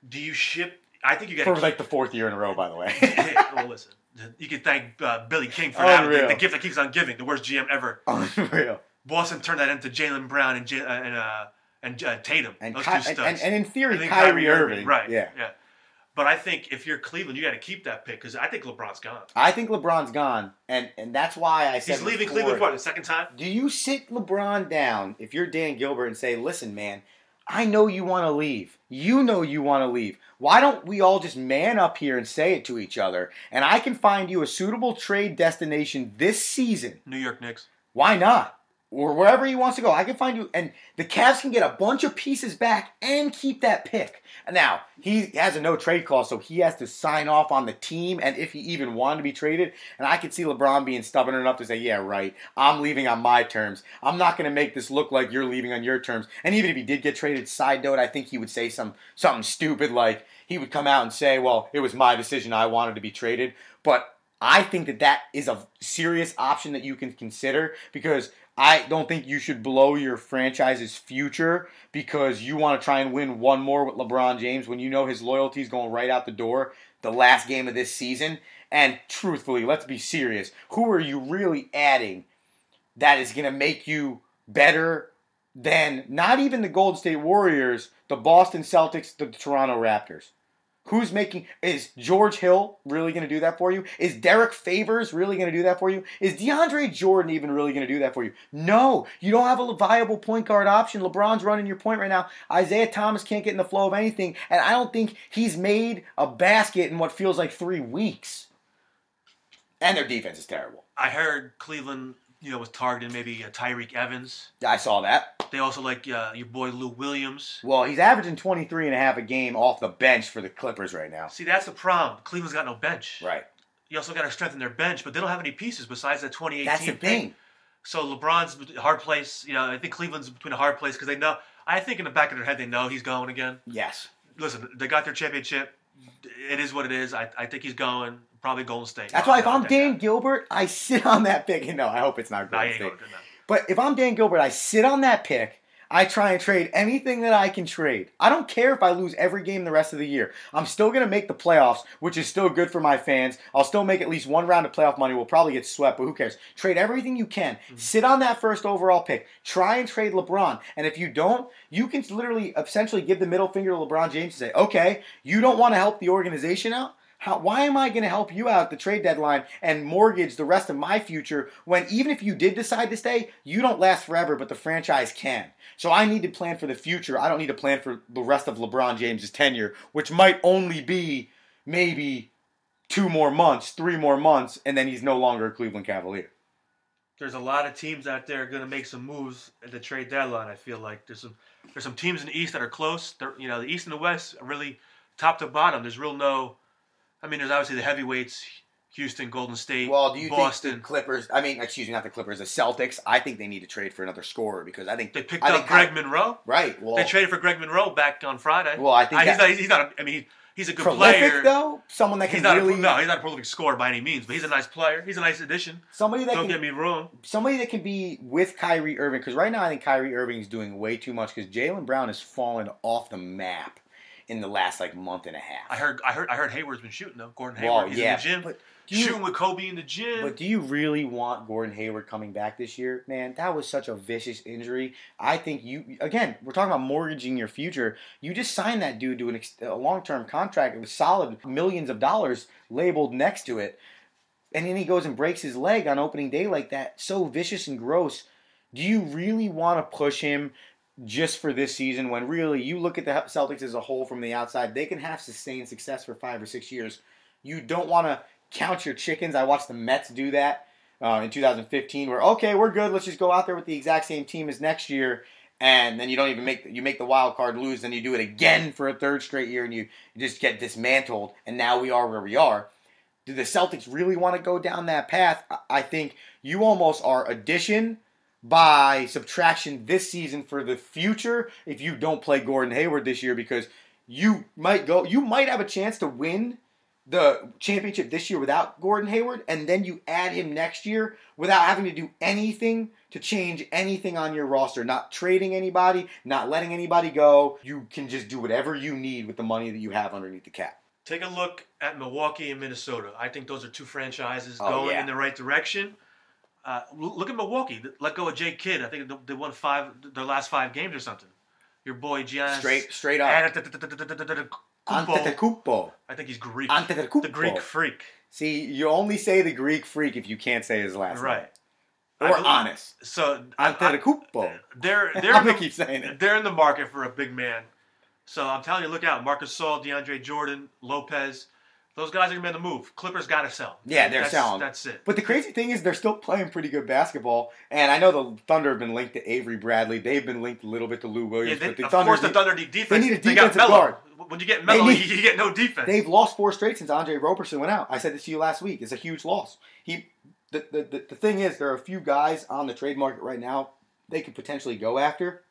Do you ship? I think you got For to like the fourth year in a row, by the way. <laughs> well, listen. You can thank uh, Billy King for that. The, the gift that keeps on giving. The worst GM ever. <laughs> Unreal. Boston turned that into Jaylen Brown and J- uh, and uh, and uh, Tatum. And, Those Ky- two and, and, and in theory, then Kyrie, Irving. Right. Yeah. Yeah. But I think if you're Cleveland, you got to keep that pick because I think LeBron's gone. I think LeBron's gone, and and that's why I said He's leaving before, Cleveland for the second time. Do you sit LeBron down if you're Dan Gilbert and say, "Listen, man, I know you want to leave. You know you want to leave. Why don't we all just man up here and say it to each other? And I can find you a suitable trade destination this season. New York Knicks. Why not? Or wherever he wants to go, I can find you. And the Cavs can get a bunch of pieces back and keep that pick. Now he has a no trade clause, so he has to sign off on the team. And if he even wanted to be traded, and I could see LeBron being stubborn enough to say, "Yeah, right, I'm leaving on my terms. I'm not going to make this look like you're leaving on your terms." And even if he did get traded, side note, I think he would say some something stupid like he would come out and say, "Well, it was my decision. I wanted to be traded." But I think that that is a serious option that you can consider because I don't think you should blow your franchise's future because you want to try and win one more with LeBron James when you know his loyalty is going right out the door the last game of this season. And truthfully, let's be serious. Who are you really adding that is going to make you better than not even the Golden State Warriors, the Boston Celtics, the Toronto Raptors? Who's making is George Hill really going to do that for you? Is Derrick Favors really going to do that for you? Is DeAndre Jordan even really going to do that for you? No, you don't have a viable point guard option. LeBron's running your point right now. Isaiah Thomas can't get in the flow of anything, and I don't think he's made a basket in what feels like three weeks. And their defense is terrible. I heard Cleveland, you know, was targeting maybe uh, Tyreke Evans. I saw that. They also like uh, your boy Lou Williams. Well, he's averaging 23 and a half a game off the bench for the Clippers right now. See, that's the problem. Cleveland's got no bench. Right. You also got to strengthen their bench, but they don't have any pieces besides that 2018 That's the thing. So LeBron's hard place. You know, I think Cleveland's between a hard place because they know. I think in the back of their head they know he's going again. Yes. Listen, they got their championship. It is what it is. I, I think he's going. Probably Golden State. That's why if I'm Dan guy. Gilbert, I sit on that pick. No, I hope it's not Golden State. Going to do that. But if I'm Dan Gilbert, I sit on that pick. I try and trade anything that I can trade. I don't care if I lose every game the rest of the year. I'm still going to make the playoffs, which is still good for my fans. I'll still make at least one round of playoff money. We'll probably get swept, but who cares? Trade everything you can. Mm-hmm. Sit on that first overall pick. Try and trade LeBron. And if you don't, you can literally essentially give the middle finger to LeBron James and say, okay, you don't want to help the organization out? How, why am I going to help you out the trade deadline and mortgage the rest of my future when even if you did decide to stay, you don't last forever, but the franchise can? So I need to plan for the future. I don't need to plan for the rest of LeBron James's tenure, which might only be maybe two more months, three more months, and then he's no longer a Cleveland Cavalier. There's a lot of teams out there going to make some moves at the trade deadline. I feel like there's some there's some teams in the East that are close. They're, you know, the East and the West are really top to bottom. There's real no I mean, there's obviously the heavyweights, Houston, Golden State, well, do you Boston. think the Clippers? I mean, excuse me, not the Clippers, the Celtics. I think they need to trade for another scorer because I think they picked I up Greg I, Monroe. Right. Well, they traded for Greg Monroe back on Friday. Well, I think I, he's, not, he's not. A, I mean, he's a good prolific, player. though. Someone that can he's not really a, no, he's not a prolific scorer by any means, but he's a nice player. He's a nice addition. Somebody that don't can, get me wrong. Somebody that can be with Kyrie Irving because right now I think Kyrie Irving is doing way too much because Jaylen Brown has fallen off the map in the last like month and a half. I heard, I heard, I heard Hayward's been shooting though. Gordon Hayward, well, he's yeah, in the gym, but shooting with Kobe in the gym. But do you really want Gordon Hayward coming back this year, man? That was such a vicious injury. I think you again, we're talking about mortgaging your future. You just signed that dude to an, a long-term contract with solid millions of dollars labeled next to it, and then he goes and breaks his leg on opening day like that. So vicious and gross. Do you really want to push him just for this season when really you look at the Celtics as a whole from the outside, they can have sustained success for five or six years. You don't want to count your chickens. I watched the Mets do that uh, in 2015, where okay, we're good. Let's just go out there with the exact same team as next year, and then you don't even make you make the wild card lose. Then you do it again for a third straight year, and you, you just get dismantled. And now we are where we are. Do the Celtics really want to go down that path? I think you almost are addition by subtraction this season for the future if you don't play Gordon Hayward this year because you might go you might have a chance to win the championship this year without Gordon Hayward and then you add him next year without having to do anything to change anything on your roster, not trading anybody, not letting anybody go. You can just do whatever you need with the money that you have underneath the cap. Take a look at Milwaukee and Minnesota. I think those are two franchises oh, going yeah. in the right direction. Uh, look at Milwaukee. Let go of Jay Kidd. I think they won five their last five games or something. Your boy Giannis. Straight, straight up. Antetokounmpo. I think he's Greek. Antetokounmpo. The Greek freak. See, you only say the Greek freak if you can't say his last right. name. Right. Or honest. So Antetokounmpo. They're <laughs> they're I'm gonna keep saying it. They're in the market for a big man. So I'm telling you, look out. Marcus Gasol, DeAndre Jordan, Lopez. Those guys are gonna be on the move. Clippers gotta sell. Yeah, they're that's, selling. That's it. But the crazy thing is, they're still playing pretty good basketball. And I know the Thunder have been linked to Avery Bradley. They've been linked a little bit to Lou Williams. Yeah, they, but the of Thunder course, the Thunder need defense. They need a They defensive got guard. When you get Melo, need- you get no defense. They've lost four straight since Andre Roberson went out. I said this to you last week. It's a huge loss. He, the, the, the, the thing is, there are a few guys on the trade market right now they could potentially go after.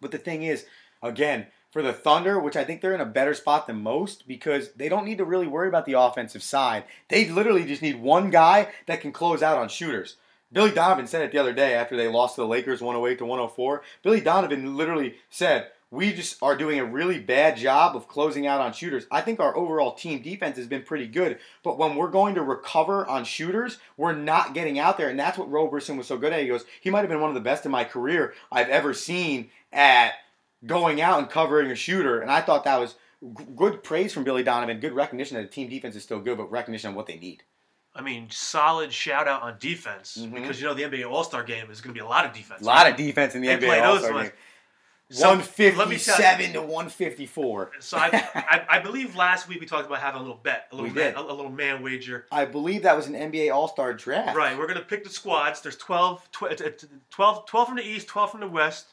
But the thing is, again, for the Thunder, which I think they're in a better spot than most because they don't need to really worry about the offensive side. They literally just need one guy that can close out on shooters. Billy Donovan said it the other day after they lost to the Lakers 108 to 104. Billy Donovan literally said, We just are doing a really bad job of closing out on shooters. I think our overall team defense has been pretty good, but when we're going to recover on shooters, we're not getting out there. And that's what Roberson was so good at. He goes, He might have been one of the best in my career I've ever seen at going out and covering a shooter. And I thought that was g- good praise from Billy Donovan, good recognition that the team defense is still good, but recognition of what they need. I mean, solid shout out on defense Mhm. because you know the NBA All Star game is going to be a lot of defense. A lot of defense in the They NBA All-Star game. So, let me 157 to 154. So I, I, I believe last week we talked about having a little bet, a little man, a, a little man wager. I believe that was an NBA All-Star draft. Right, we're going to pick the squads. There's 12, tw- t- t- 12, 12 from the East, 12 from the West.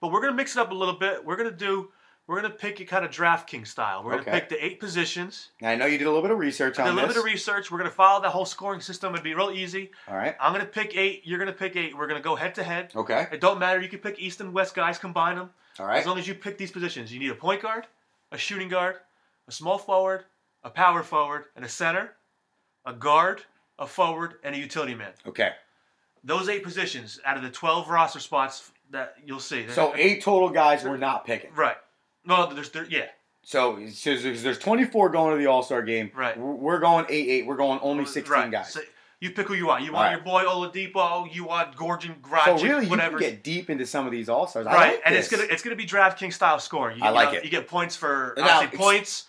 But we're to mix it up a little bit. We're to do, we're to pick it kind of DraftKings style. We're going to pick the eight positions. Now, I know you did a little bit of research I did a little this. bit of research. We're to follow the whole scoring system. It'd be real easy. All right. I'm to pick eight. You're to pick eight. We're to go head to head. Okay. It don't matter. You can pick East and West guys, combine them. All right. As long as you pick these positions, you need a point guard, a shooting guard, a small forward, a power forward, and a center, a guard, a forward, and a utility man. Okay. Those eight positions out of the 12 roster spots that you'll see. So eight total guys we're not picking. right. No, there's there, yeah. So, so there's, there's 24 going to the All Star game. Right. We're going eight eight. We're going only 16 right. guys. So you pick who you want. You want All your boy Oladipo. You want Gorgon So really, you whatever. can get deep into some of these All Stars. Right, like and this. it's gonna it's gonna be DraftKings style scoring. You, I you like know, it. You get points for Now, points,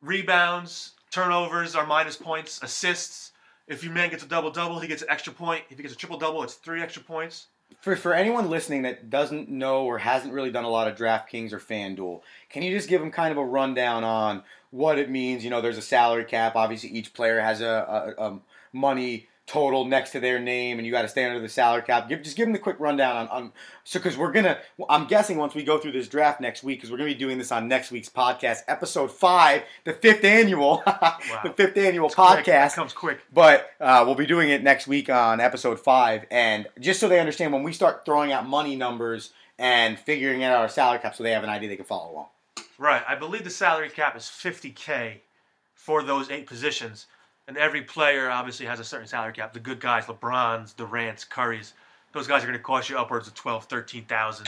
rebounds, turnovers are minus points, assists. If your man gets a double double, he gets an extra point. If he gets a triple double, it's three extra points. For for anyone listening that doesn't know or hasn't really done a lot of DraftKings or FanDuel, can you just give them kind of a rundown on what it means? You know, there's a salary cap. Obviously, each player has a, a, a money total next to their name, and you got to stay under the salary cap. Give, just give them the quick rundown on, on so because we're gonna. I'm guessing once we go through this draft next week, because we're gonna be doing this on next week's podcast, episode five, the fifth annual, <laughs> the fifth annual Quick, podcast. comes quick. But uh, we'll be doing it next week on episode five, and just so they understand, when we start throwing out money numbers and figuring out our salary cap, so they have an idea they can follow along. Right. I believe the salary cap is 50K for those eight positions. And every player obviously has a certain salary cap. The good guys, LeBron's, Durant's, Curry's, those guys are going to cost you upwards of 12, 13,000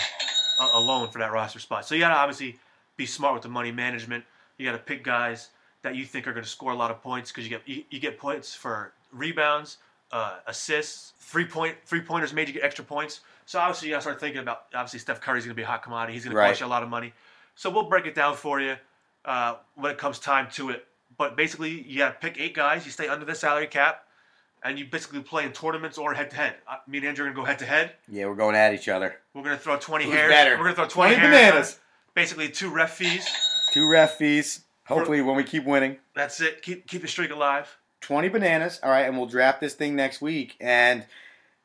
alone for that roster spot. So you got to obviously be smart with the money management. You got to pick guys that you think are going to score a lot of points because you get you, you get points for rebounds, uh, assists, three point three pointers made you get extra points. So obviously you got to start thinking about obviously Steph Curry's going to be a hot commodity. He's going to cost you a lot of money. So we'll break it down for you uh, when it comes time to it. But basically, you got to pick eight guys. You stay under the salary cap, and you basically play in tournaments or head to head. Me and Andrew are gonna go head to head. Yeah, we're going at each other. We're gonna throw twenty Who's hairs. better? We're gonna throw twenty, 20 hairs. bananas. Basically, two ref fees. Two ref fees. Hopefully, when we keep winning, That's it. Keep keep the streak alive. 20 bananas. All right, and we'll draft this thing next week. And,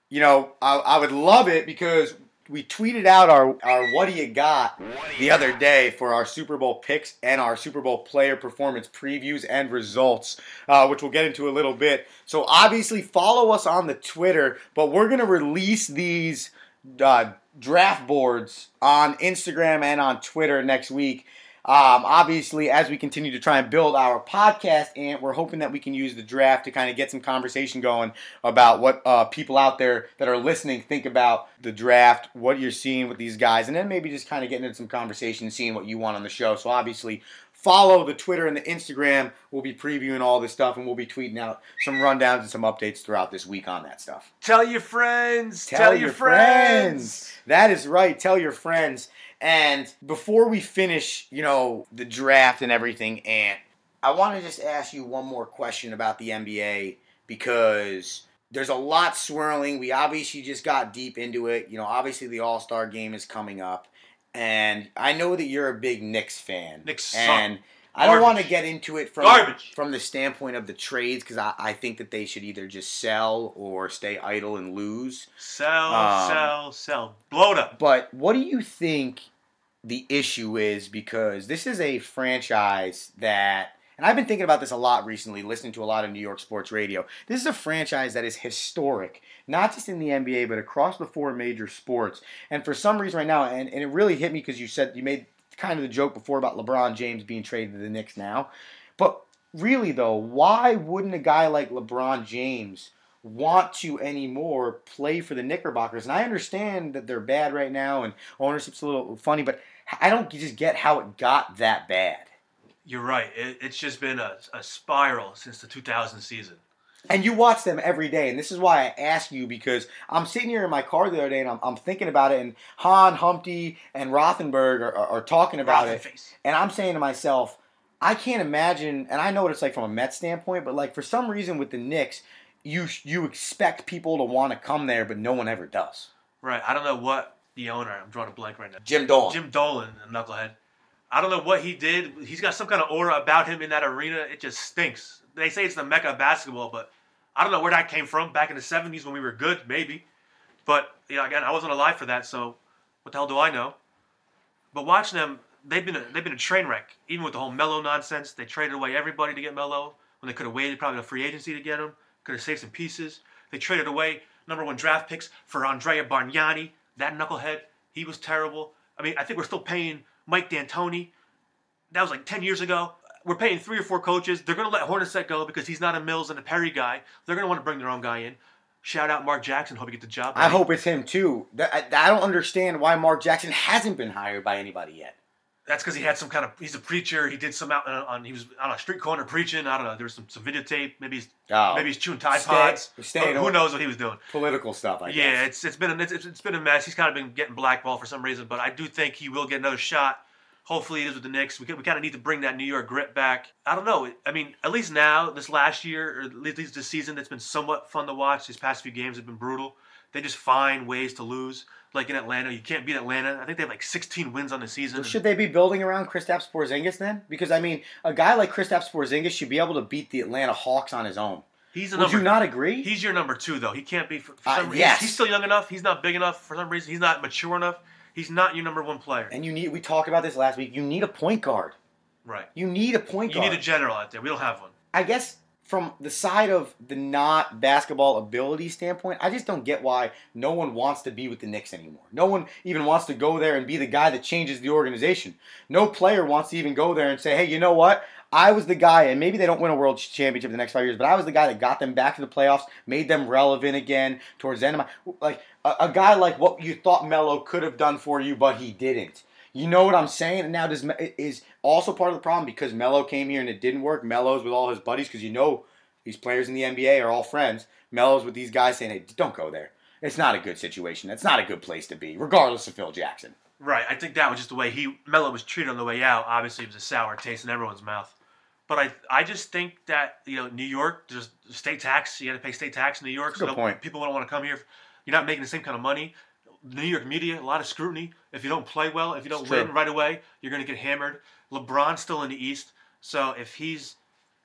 you know, I, I would love it because we tweeted out our, our what do you got the other day for our Super Bowl picks and our Super Bowl player performance previews and results, uh, which we'll get into a little bit. So obviously follow us on the Twitter, but we're to release these uh, draft boards on Instagram and on Twitter next week. Um, obviously, as we continue to try and build our podcast, and we're hoping that we can use the draft to kind of get some conversation going about what uh, people out there that are listening think about the draft, what you're seeing with these guys, and then maybe just kind of getting into some conversation, seeing what you want on the show. So obviously, follow the Twitter and the Instagram. We'll be previewing all this stuff, and we'll be tweeting out some rundowns and some updates throughout this week on that stuff. Tell your friends. Tell, your friends. That is right. Tell your friends. And before we finish, you know, the draft and everything, and I want to just ask you one more question about the NBA because there's a lot swirling. We obviously just got deep into it. You know, obviously the All Star game is coming up, and I know that you're a big Knicks fan. Knicks suck. I don't want to get into it from Garbage. from the standpoint of the trades because I, I think that they should either just sell or stay idle and lose. Sell, Um, sell, sell. Blow it up. But what do you think the issue is? Because this is a franchise that, and I've been thinking about this a lot recently, listening to a lot of New York sports radio. This is a franchise that is historic, not just in the NBA, but across the four major sports. And for some reason right now, and, and it really hit me because you said you made kind of the joke before about LeBron James being traded to the Knicks now. But really, though, why wouldn't a guy like LeBron James want to anymore play for the Knickerbockers? And I understand that they're bad right now and ownership's a little funny, but I don't just get how it got that bad. You're right. It, it's just been a, a spiral since the 2000 season. And you watch them every day, and this is why I ask you because I'm sitting here in my car the other day and I'm, I'm thinking about it, and Hahn, Humpty, and Rosenberg are, are, are talking about it. face. And I'm saying to myself, I can't imagine, and I know what it's like from a Mets standpoint, but like for some reason with the Knicks, you you expect people to want to come there, but no one ever does. Right. I don't know what the owner. I'm drawing a blank right now. Jim Dolan. Jim Dolan, a knucklehead. I don't know what he did. He's got some kind of aura about him in that arena. It just stinks. They say it's the mecca of basketball, but I don't know where that came from. Back in the '70s when we were good, maybe. But again, I wasn't alive for that, so what the hell do I know? But watching them, they've been a, they've been a train wreck. Even with the whole Melo nonsense, they traded away everybody to get Melo when they could have waited probably a free agency to get him. Could have saved some pieces. They traded away number one draft picks for Andrea Bargnani. That knucklehead, he was terrible. I mean, I think we're still paying Mike D'Antoni. That was like ten years ago. We're paying three or four coaches. They're going to let Hornacek go because he's not a Mills and a Perry guy. They're going to want to bring their own guy in. Shout out Mark Jackson. Hope he gets the job. I hope it's him too. I, don't understand why Mark Jackson hasn't been hired by anybody yet. That's because he had some kind of. He's a preacher. He did some out on. on he was on a street corner preaching. I don't know. There was some, some videotape. Maybe he's Oh, maybe he's chewing Tide Stay- Pods. staying Who knows what he was doing? political stuff. I guess. yeah, guess. it's it's been a, it's, it's been a mess. He's kind of been getting blackballed for some reason, but I do think he will get another shot. Hopefully, it is with the Knicks. We, we kind of need to bring that New York grit back. I don't know. I mean, at least now, this last year, or at least this season, it's been somewhat fun to watch. These past few games have been brutal. They just find ways to lose. Like in Atlanta, you can't beat Atlanta. I think they have like 16 wins on the season. Should they be building around Kristaps Porzingis then? Because I mean, a guy like Kristaps Porzingis should be able to beat the Atlanta Hawks on his own. He's a Would number. you not agree? He's your number two, though. He can't be for, for Uh, some reason. yes. He's still young enough. He's not big enough for some reason. He's not mature enough. He's not your number one player. and you need. We talked about this last week. You need a point guard. Right. You need a point guard. You need a general out there. We don't have one. I guess from the side of the not basketball ability standpoint, I just don't get why no one wants to be with the Knicks anymore. No one even wants to go there and be the guy that changes the organization. No player wants to even go there and say, hey, you know what? I was the guy, and maybe they don't win a world championship in the next five years, but I was the guy that got them back to the playoffs, made them relevant again towards the end of my like a, a guy like what you thought Melo could have done for you, but he didn't. You know what I'm saying? And now does is also part of the problem because Melo came here and it didn't work. Melo's with all his buddies because you know these players in the NBA are all friends. Melo's with these guys saying, "Hey, don't go there. It's not a good situation. It's not a good place to be, regardless of Phil Jackson." Right. I think that was just the way he Melo was treated on the way out. Obviously, it was a sour taste in everyone's mouth. But I I just think that you know New York, there's state tax. You got to pay state tax in New York. That's so point. People don't want to come here. You're not making the same kind of money. New York media, a lot of scrutiny. If you don't play well, if you don't It's win true. right away, you're going to get hammered. LeBron's still in the East, so if he's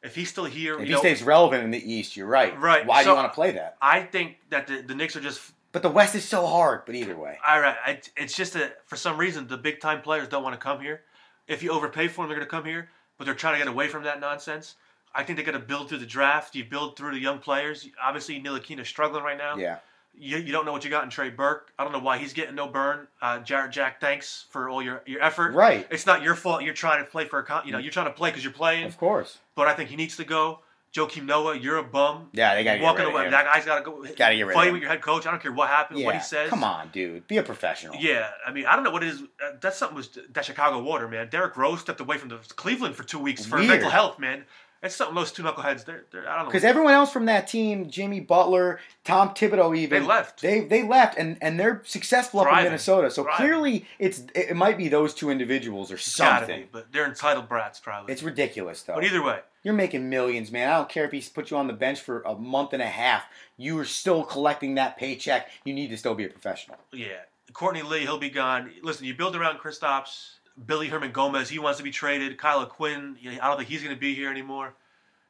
if he's still here, If he know, stays relevant in the East, you're right. Right, Why do you want to play that? I think that the, the Knicks are just But the West is so hard. But either way, All right, I, it's just that for some reason the big time players don't want to come here. If you overpay for them, they're going to come here, but they're trying to get away from that nonsense. I think they got to build through the draft. You build through the young players. Obviously, Ntilikina's struggling right now. yeah. You, you don't know what you got in Trey Burke. I don't know why he's getting no burn. Uh, Jarrett Jack, thanks for all your, your effort. Right. It's not your fault. You're trying to play for a con- you know you're trying to play because you're playing. Of course. But I think he needs to go. Joakim Noah, you're a bum. Yeah, they got to get Walking of away. That guy's got to go. Gotta get rid of Fight him. with your head coach. I don't care what happens, Yeah. what he says. Come on, dude. Be a professional. Yeah, I mean, I don't know what it is. Uh, that's something with that Chicago water, man. Derrick Rose stepped away from the Cleveland for two weeks for Weird. mental health, man. That's something those two knuckleheads. They're, they're I don't know. Because everyone else from that team, Jimmy Butler, Tom Thibodeau, even They left. They they left, and and they're successful up in Minnesota. So Thriving. clearly, it's it might be those two individuals or It's gotta something. be, but they're entitled brats, probably. It's ridiculous, though. but either way, You're making millions, man. I don't care if he's put you on the bench for a month and a half. You are still collecting that paycheck. You need to still be a professional. yeah. Courtney Lee, he'll be gone. Listen, you build around Kristaps, Willy Hernangomez, he wants to be traded. Kyle O'Quinn, I don't think he's going to be here anymore.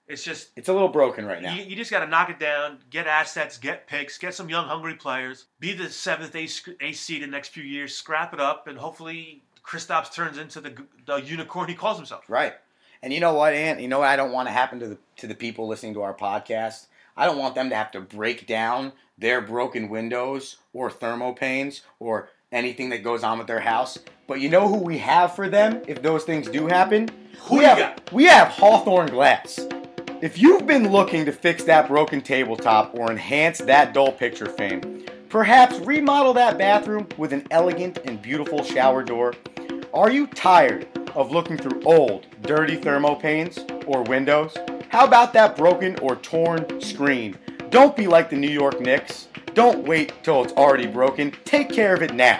It's just It's a little broken right now. You, you just got to knock it down, get assets, get picks, get some young, hungry players, be the seventh, eighth, eighth seed in the next few years, scrap it up, and hopefully Kristaps turns into the, the unicorn he calls himself. Right. And you know what, Ant? You know what I don't want to happen to the to the people listening to our podcast? I don't want them to have to break down their broken windows or thermopanes or anything that goes on with their house. But you know who we have for them if those things do happen? Who we have, got? We have Hawthorne Glass. If you've been looking to fix that broken tabletop or enhance that dull picture frame, perhaps remodel that bathroom with an elegant and beautiful shower door, are you tired of looking through old, dirty thermopanes or windows? How about that broken or torn screen? Don't be like the New York Knicks. Don't wait till it's already broken. Take care of it now.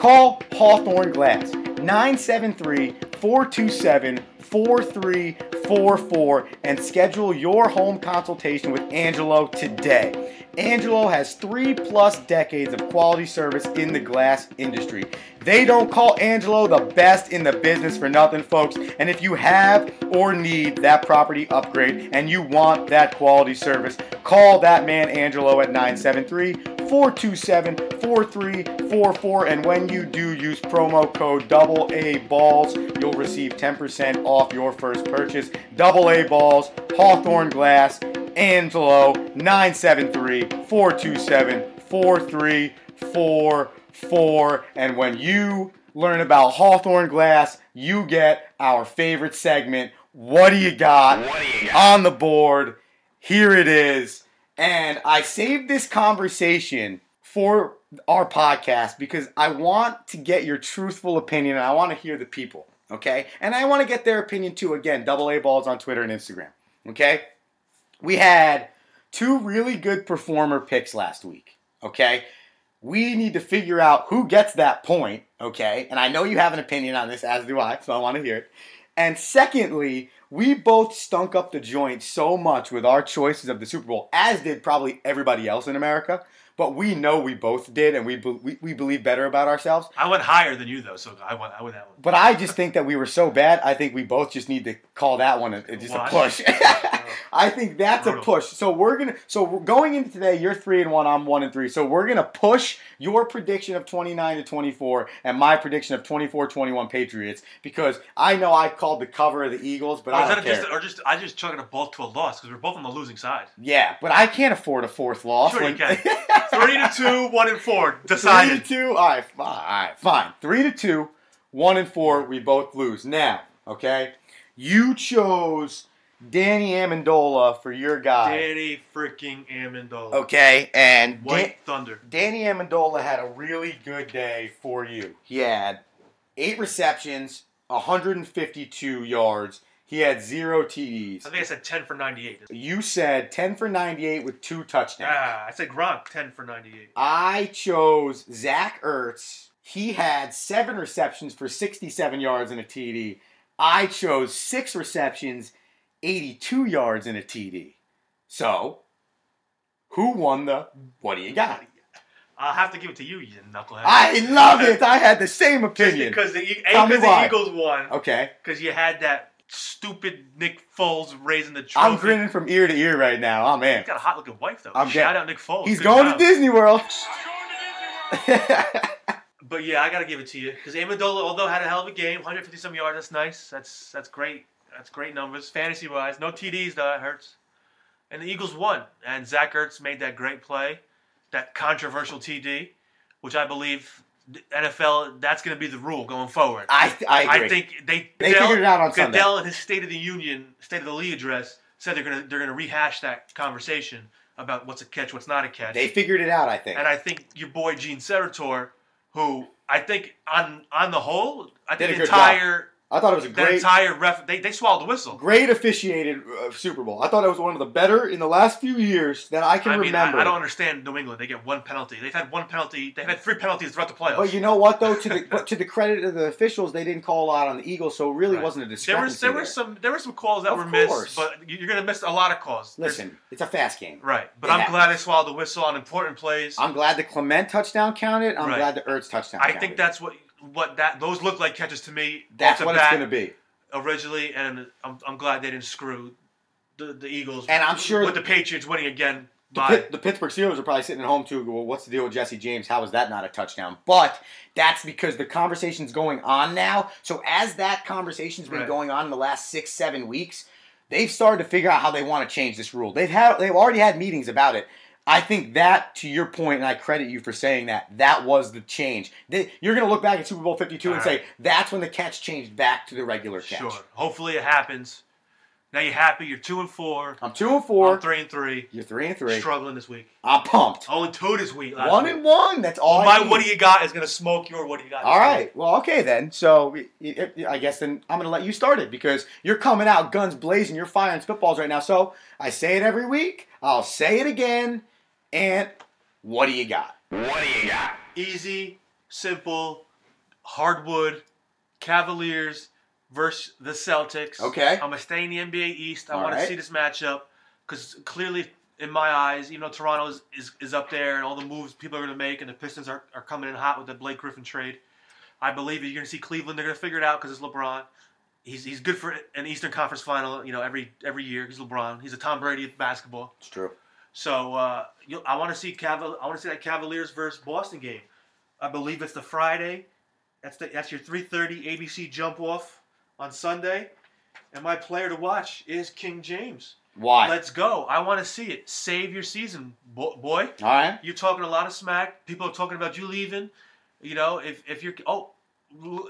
Call Hawthorne Glass 973 427 4344 and schedule your home consultation with Angelo today. Angelo has three plus decades of quality service in the glass industry. They don't call Angelo the best in the business for nothing, folks. And if you have or need that property upgrade and you want that quality service, call that man Angelo at 973 427 4344. And when you do use promo code double A balls, you'll receive 10% off your first purchase. Double A balls, Hawthorne Glass, Angelo 973 427 4344. And when you learn about Hawthorne Glass, you get our favorite segment. What do you got? What do you got? On the board. Here it is. And I saved this conversation for our podcast because I want to get your truthful opinion and I want to hear the people. Okay? And I want to get their opinion too. Again, double A balls on Twitter and Instagram. Okay? We had two really good performer picks last week. Okay? We need to figure out who gets that point. Okay? And I know you have an opinion on this, as do I, so I want to hear it. And secondly, we both stunk up the joint so much with our choices of the Super Bowl, as did probably everybody else in America. But we know we both did, and we, be- we, we believe better about ourselves. I went higher than you though, so I went I went that one. But I just think that we were so bad. I think we both just need to call that one a, a- just a Watch. push. I think that's a push. So we're gonna. So we're going into today. You're three and one. I'm one and three. So we're gonna push your prediction of 29 to 24 and my prediction of 24-21 Patriots because I know I called the cover of the Eagles, but Or, I don't care. just, or just I just chugging a both to a loss because we're both on the losing side. yeah, but I can't afford a fourth loss. Sure you can. <laughs> Three to two, one and four. Decided. Three to two. All right, fine. All right, fine. Three to two, one and four. We both lose. Now, okay, you chose Danny Amendola for your guy. Danny freaking Amendola. Okay, and White Thunder. Danny Amendola had a really good day for you. He had eight receptions, 152 yards. He had zero TDs. I think I said ten for ninety-eight. You said 10 for 98 with two touchdowns. Ah, I said Gronk ten for ninety-eight. I chose Zach Ertz. He had seven receptions for 67 yards and a TD. I chose six receptions, 82 yards in a TD. So, who won the what do you got? I'll have to give it to you, you knucklehead. I love it. I had the <laughs> same Just opinion. because the, Tell A, me because the Eagles won. Okay. Because you had that stupid Nick Foles raising the trophy. I'm grinning from ear to ear right now. Oh man. He's got a hot looking wife though. I'm Shout getting- out Nick Foles. He's Good going to Disney World. <laughs> But yeah, I gotta give it to you because Amendola, although had a hell of a game, 150 some yards. That's nice. That's that's great. That's great numbers fantasy wise. No TDs though. That hurts. And the Eagles won, and Zach Ertz made that great play, that controversial TD, which I believe the NFL that's going to be the rule going forward. I, I agree. I think they They figured it out on Sunday. Goodell in his State of the Union, State of the League address said they're gonna they're gonna rehash that conversation about what's a catch, what's not a catch. they figured it out, I think. and I think your boy Gene Steratore, who I think on on the whole, I think the good job. I thought it was a the great entire ref they, they swallowed the whistle. great officiated uh, Super Bowl. I thought it was one of the better in the last few years that I can I mean, I, remember. I don't understand New England. They get one penalty. They've had one penalty. They've had three penalties throughout the playoffs. But you know what though, to the <laughs> to the credit of the officials, they didn't call out on the Eagles, so it really Right. wasn't a there discrepancy. was there were some there were some calls that Of were course. missed, but you- you're gonna miss a lot of calls. There's- Listen, it's a fast game. right? But It I'm happens. glad they swallowed the whistle on important plays. I'm glad the Clement touchdown counted. I'm Right. glad the Ertz touchdown. I counted. think that's what what that those look like catches to me. that's what it's going to be. originally, and I'm, I'm glad they didn't screw the, the Eagles. And I'm sure with the Patriots winning again. The, the Pittsburgh Steelers are probably sitting at home too. Well, what's the deal with Jesse James? How is that not a touchdown? But that's because the conversation's going on now. So as that conversation's been Right. going on in the last six, seven weeks, they've started to figure out how they want to change this rule. They've had they've already had meetings about it. I think that, to your point, and I credit you for saying that, that was the change. They, you're going to look back at Super Bowl 52 and All say, that's when the catch changed back to the regular catch. sure. Hopefully it happens. Now you're happy. You're two and four. I'm 2 and 4. I'm three and three. You're 3 and 3. Struggling this week. I'm pumped. Oh, and two this week. 1 week. and 1. That's all Well, my need. what do you got is gonna smoke your what do you got. All right. right. Well, okay then. So I guess then I'm going to let you start it because you're coming out guns blazing. You're firing spitballs right now. So I say it every week. I'll say it again. And what do you got? What do you got? Easy, simple, hardwood, Cavaliers versus the Celtics. Okay. I'm gonna stay in the NBA East. I want right. to see this matchup because clearly, in my eyes, even though Toronto is, is, is up there and all the moves people are going to make and the Pistons are, are coming in hot with the Blake Griffin trade, I believe you're going to see Cleveland. They're going to figure it out because it's LeBron. He's, he's good for an Eastern Conference final. You know, every every year he's LeBron. He's a Tom Brady of basketball. It's true. So uh, you, I want to see Caval- I want to see that Cavaliers versus Boston game. I believe it's the Friday. That's the that's your 3:30 ABC jump off on Sunday. And my player to watch is King James. Why? Let's go. I want to see it. Save your season, bo- boy. All right. You're talking a lot of smack. People are talking about you leaving. You know, if if you're oh,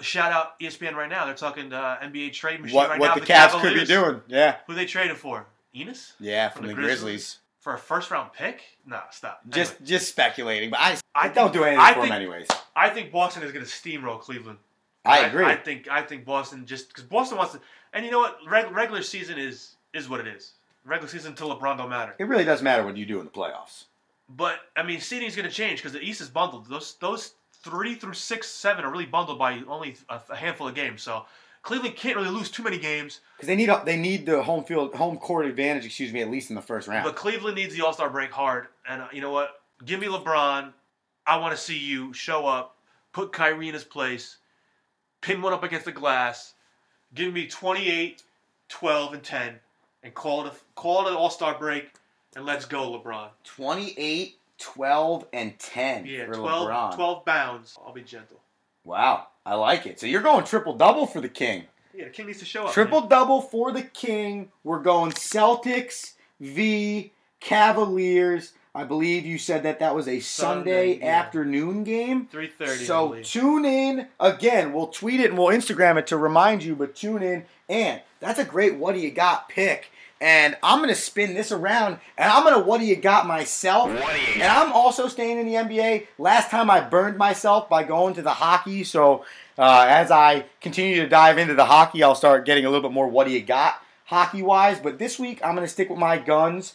shout out ESPN right now. They're talking uh, NBA trade machine What, right what now. the Cavs could be doing. Yeah. Who they traded for? Enos. Yeah, From from, the the Grizzlies. Grizzlies. For a first round pick? Nah, stop. Just Anyway, just speculating, but I, I I don't do anything I for think- him anyways. I think Boston is going to steamroll Cleveland. I agree. I, think I think Boston just because Boston wants to, and you know what? Reg, regular season is is what it is. Regular season until LeBron don't matter. it really does matter what you do in the playoffs. But I mean, seeding is going to change because the East is bundled. Those those three through six, seven are really bundled by only a handful of games. So Cleveland can't really lose too many games. Because they need they need the home field home court advantage, excuse me, at least in the first round. But Cleveland needs the All Star break hard. And uh, you know what? Give me LeBron. I want to see you show up, put Kyrie in his place, pin one up against the glass, give me 28, 12, and 10, and call it a, call it an All Star break, and let's go, LeBron. 28, 12, and 10 Yeah, for 12, LeBron. 12 bounds. I'll be gentle. Wow, I like it. So you're going triple double for the King. Yeah, the king needs to show up. Triple double for the King. We're going Celtics v Cavaliers. I believe you said that that was a Sunday, Sunday, yeah. afternoon game. 3:30. So tune in again. We'll tweet it and we'll Instagram it to remind you. But tune in, and that's a great "What do you got?" pick. And I'm gonna spin this around, and I'm gonna "What do you got?" myself. And I'm also staying in the NBA. Last time I burned myself by going to the hockey. So uh, as I continue to dive into the hockey, I'll start getting a little bit more "What do you got?" hockey wise. But this week I'm gonna stick with my guns.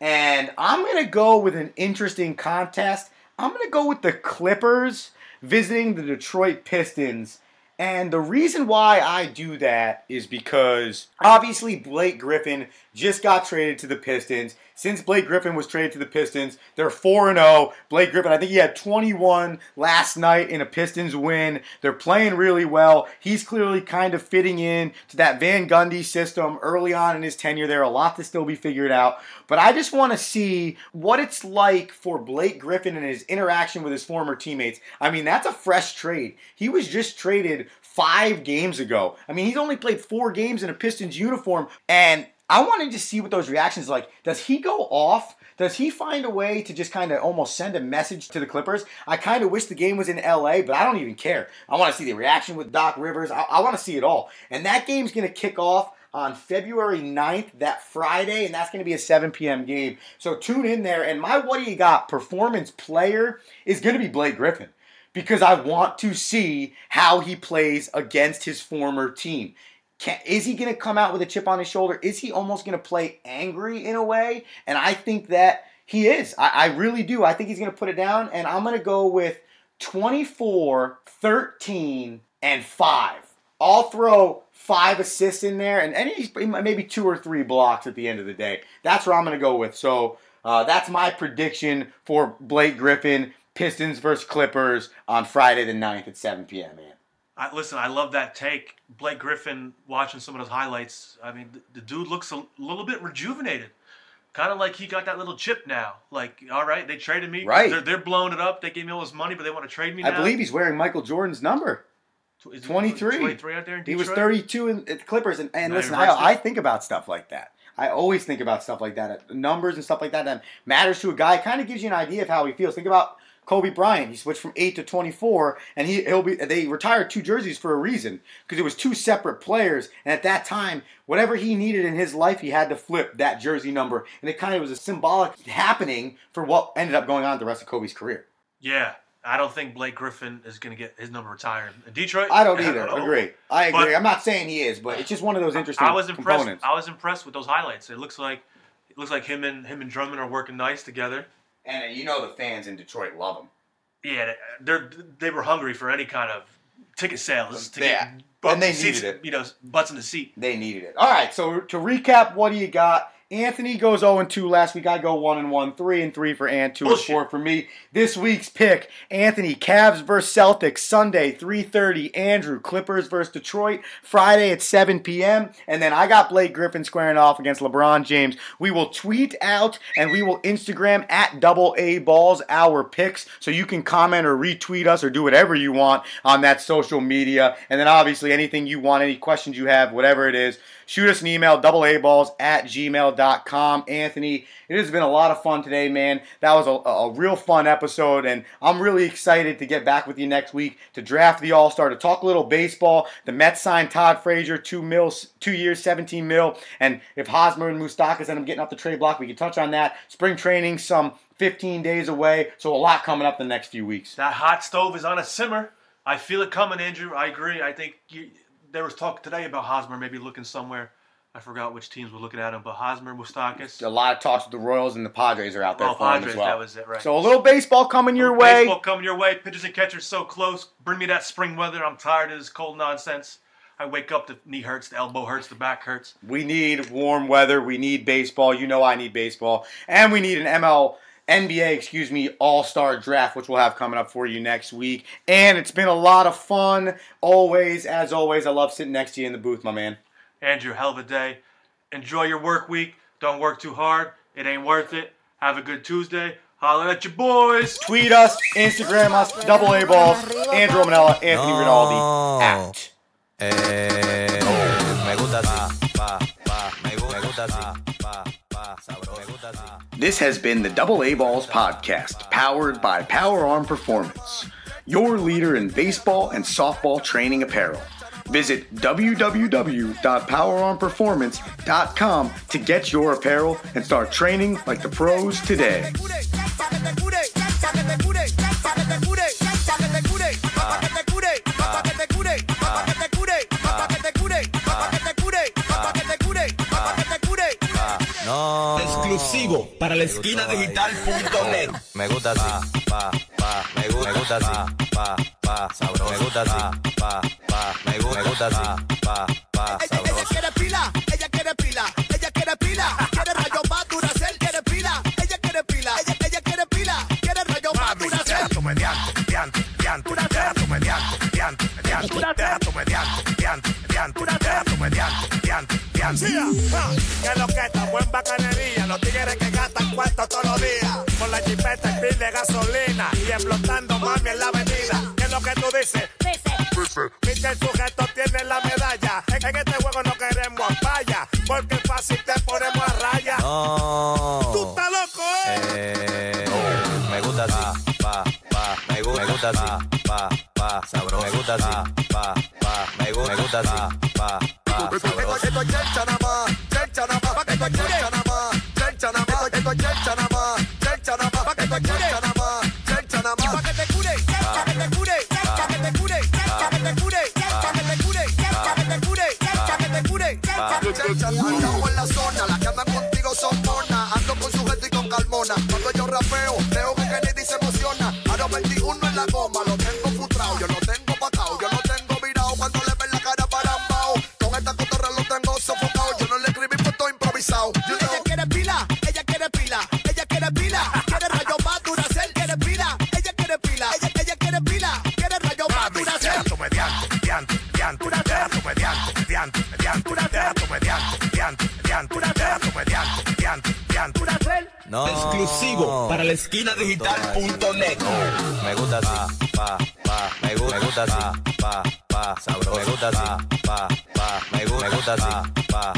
And I'm to go with an interesting contest. I'm to go with the Clippers visiting the Detroit Pistons. And the reason why I do that is because obviously Blake Griffin just got traded to the Pistons. Since Blake Griffin was traded to the Pistons, they're 4 0. Blake Griffin, I think he had 21 last night in a Pistons win. They're playing really well. He's clearly kind of fitting in to that Van Gundy system early on in his tenure there. A lot to still be figured out. But I just want to see what it's like for Blake Griffin and his interaction with his former teammates. I mean, that's a fresh trade. He was just traded five games ago. I mean, he's only played four games in a Pistons uniform, and I wanted to see what those reactions are like. Does he go off? Does he find a way to just kind of almost send a message to the Clippers? I kind of wish the game was in LA, but I don't even care. I want to see the reaction with Doc Rivers. I, I want to see it all. And that game's going to kick off on February 9th, that Friday, and that's going to be a 7 p.m. game. So tune in there. And my What Do You Got performance player is going to be Blake Griffin because I want to see how he plays against his former team. Can, is he going to come out with a chip on his shoulder? Is he almost going to play angry in a way? And I think that he is. I, I really do. I think he's going to put it down, and I'm going to go with 24, 13, and 5. I'll throw five assists in there, and, and maybe two or three blocks at the end of the day. That's where I'm going to go with. So uh, that's my prediction for Blake Griffin, Pistons versus Clippers on Friday the 9th at 7 p.m., man. I, listen, I love that take. Blake Griffin, watching some of those highlights, I mean, the, the dude looks a little bit rejuvenated. Kind of like he got that little chip now. Like, all right, they traded me. Right. They're, they're blowing it up. They gave me all this money, but they want to trade me I now. believe he's wearing Michael Jordan's number. Is 23. 23 out there in He was 32 in, at the Clippers, and, and listen, I. I think about stuff like that. I always think about stuff like that, uh, numbers and stuff like that that matters to a guy. Kind of gives you an idea of how he feels. Think about Kobe Bryant. He switched from eight to 24, and he he'll be. They retired two jerseys for a reason because it was two separate players, and at that time, whatever he needed in his life, he had to flip that jersey number, and it kind of was a symbolic happening for what ended up going on the rest of Kobe's career. Yeah. I don't think Blake Griffin is going to get his number retired. In Detroit? I don't either. <laughs> Oh. Agree. I agree. But- I'm not saying he is, but it's just one of those interesting I was impressed. components. I was impressed with those highlights. It looks like it looks like him and him and Drummond are working nice together. And uh, you know the fans in Detroit love him. Yeah, they're they were hungry for any kind of ticket sales to Yeah, get and they seats, needed it. You know, butts in the seat. They needed it. All right, so to recap, what do you got? Anthony goes 0 2 last week. I go 1 and 1, 3 and 3 for Ant, 2 and. 4 for me. This week's pick Anthony, Cavs versus Celtics, Sunday, 3.30. Andrew, Clippers versus Detroit, Friday at 7 p.m. And then I got Blake Griffin squaring off against LeBron James. We will tweet out and we will Instagram at double A balls our picks so you can comment or retweet us or do whatever you want on that social media. And then obviously anything you want, any questions you have, whatever it is, shoot us an email, double A balls at gmail.com. Anthony, it has been a lot of fun today, man. That was a, a real fun episode, and I'm really excited to get back with you next week to draft the All Star, to talk a little baseball. The Mets signed Todd Frazier, two mils, two years, 17 mil, and if Hosmer and Moustakas end up getting off the trade block, we can touch on that. Spring training, some 15 days away, so a lot coming up the next few weeks. That hot stove is on a simmer. I feel it coming, Andrew. I agree. I think you, there was talk today about Hosmer maybe looking somewhere. I forgot which teams were looking at him, but Hosmer, Moustakas. A lot of talks with the Royals and the Padres are out there Oh, for him Padres, as well. that was it, right. So a little baseball coming your way. Baseball coming your way. Pitchers and catchers so close. Bring me that spring weather. I'm tired of this cold nonsense. I wake up, the knee hurts, the elbow hurts, the back hurts. We need warm weather. We need baseball. You know I need baseball. And we need an ML NBA, excuse me, All-Star draft, which we'll have coming up for you next week. And it's been a lot of fun. Always, as always, I love sitting next to you in the booth, my man. Andrew, hell of a day. Enjoy your work week. Don't work too hard. It ain't worth it. Have a good Tuesday. Holler at your boys. Tweet us, Instagram us, double A balls, Andrew Romanella, Anthony Rinaldi, out. Eh, me gusta así, pa, pa, me me gusta así, This has been the Double A Balls podcast, powered by Power Arm Performance, your leader in baseball and softball training apparel. Visit www.powerarmperformance.com to get your apparel and start training like the pros today. No. Exclusivo para la esquina digital.net. Me gusta así, pa, pa, me gu- me gusta así, pa, pa, sabroso, me gusta así, pa, pa, me gu- me gusta así, pa, pa, Ella, ella sabroso. quiere pila, ella quiere pila, ella quiere pila, quiere rayo más Duracell, quiere pila, ella quiere pila, ella, ella quiere pila, quiere rayo más Duracell. tu mediante, mediante, mediante, deja tu mediante, mediante. Que lo que estamos en bacanería, los tigres que gastan cuarto todos los días, con la jipeta y pil de gasolina, y explotando mami en la avenida. ¿Qué es lo que tú dices? Viste el sujeto tiene la medalla. En, en este juego no queremos falla, porque fácil te ponemos a raya. No. Tú estás loco, eh. Eh, me gusta así, pa, pa, me gu- me gusta así, pa, pa, sabroso, me gusta así, pa, pa, me gu- me gusta así, pa, pa, Andamos en la zona, las que andan contigo son monas. Ando con su. Cuando yo rapeo, veo que Kennedy se emociona. A los 21 en la goma, lo tengo Exclusivo para la esquina digital.net. Me gusta así, pa, pa, me gu- me gusta así, pa, pa, sabroso, me gusta así, pa, pa, me gu- me gusta pa, pa,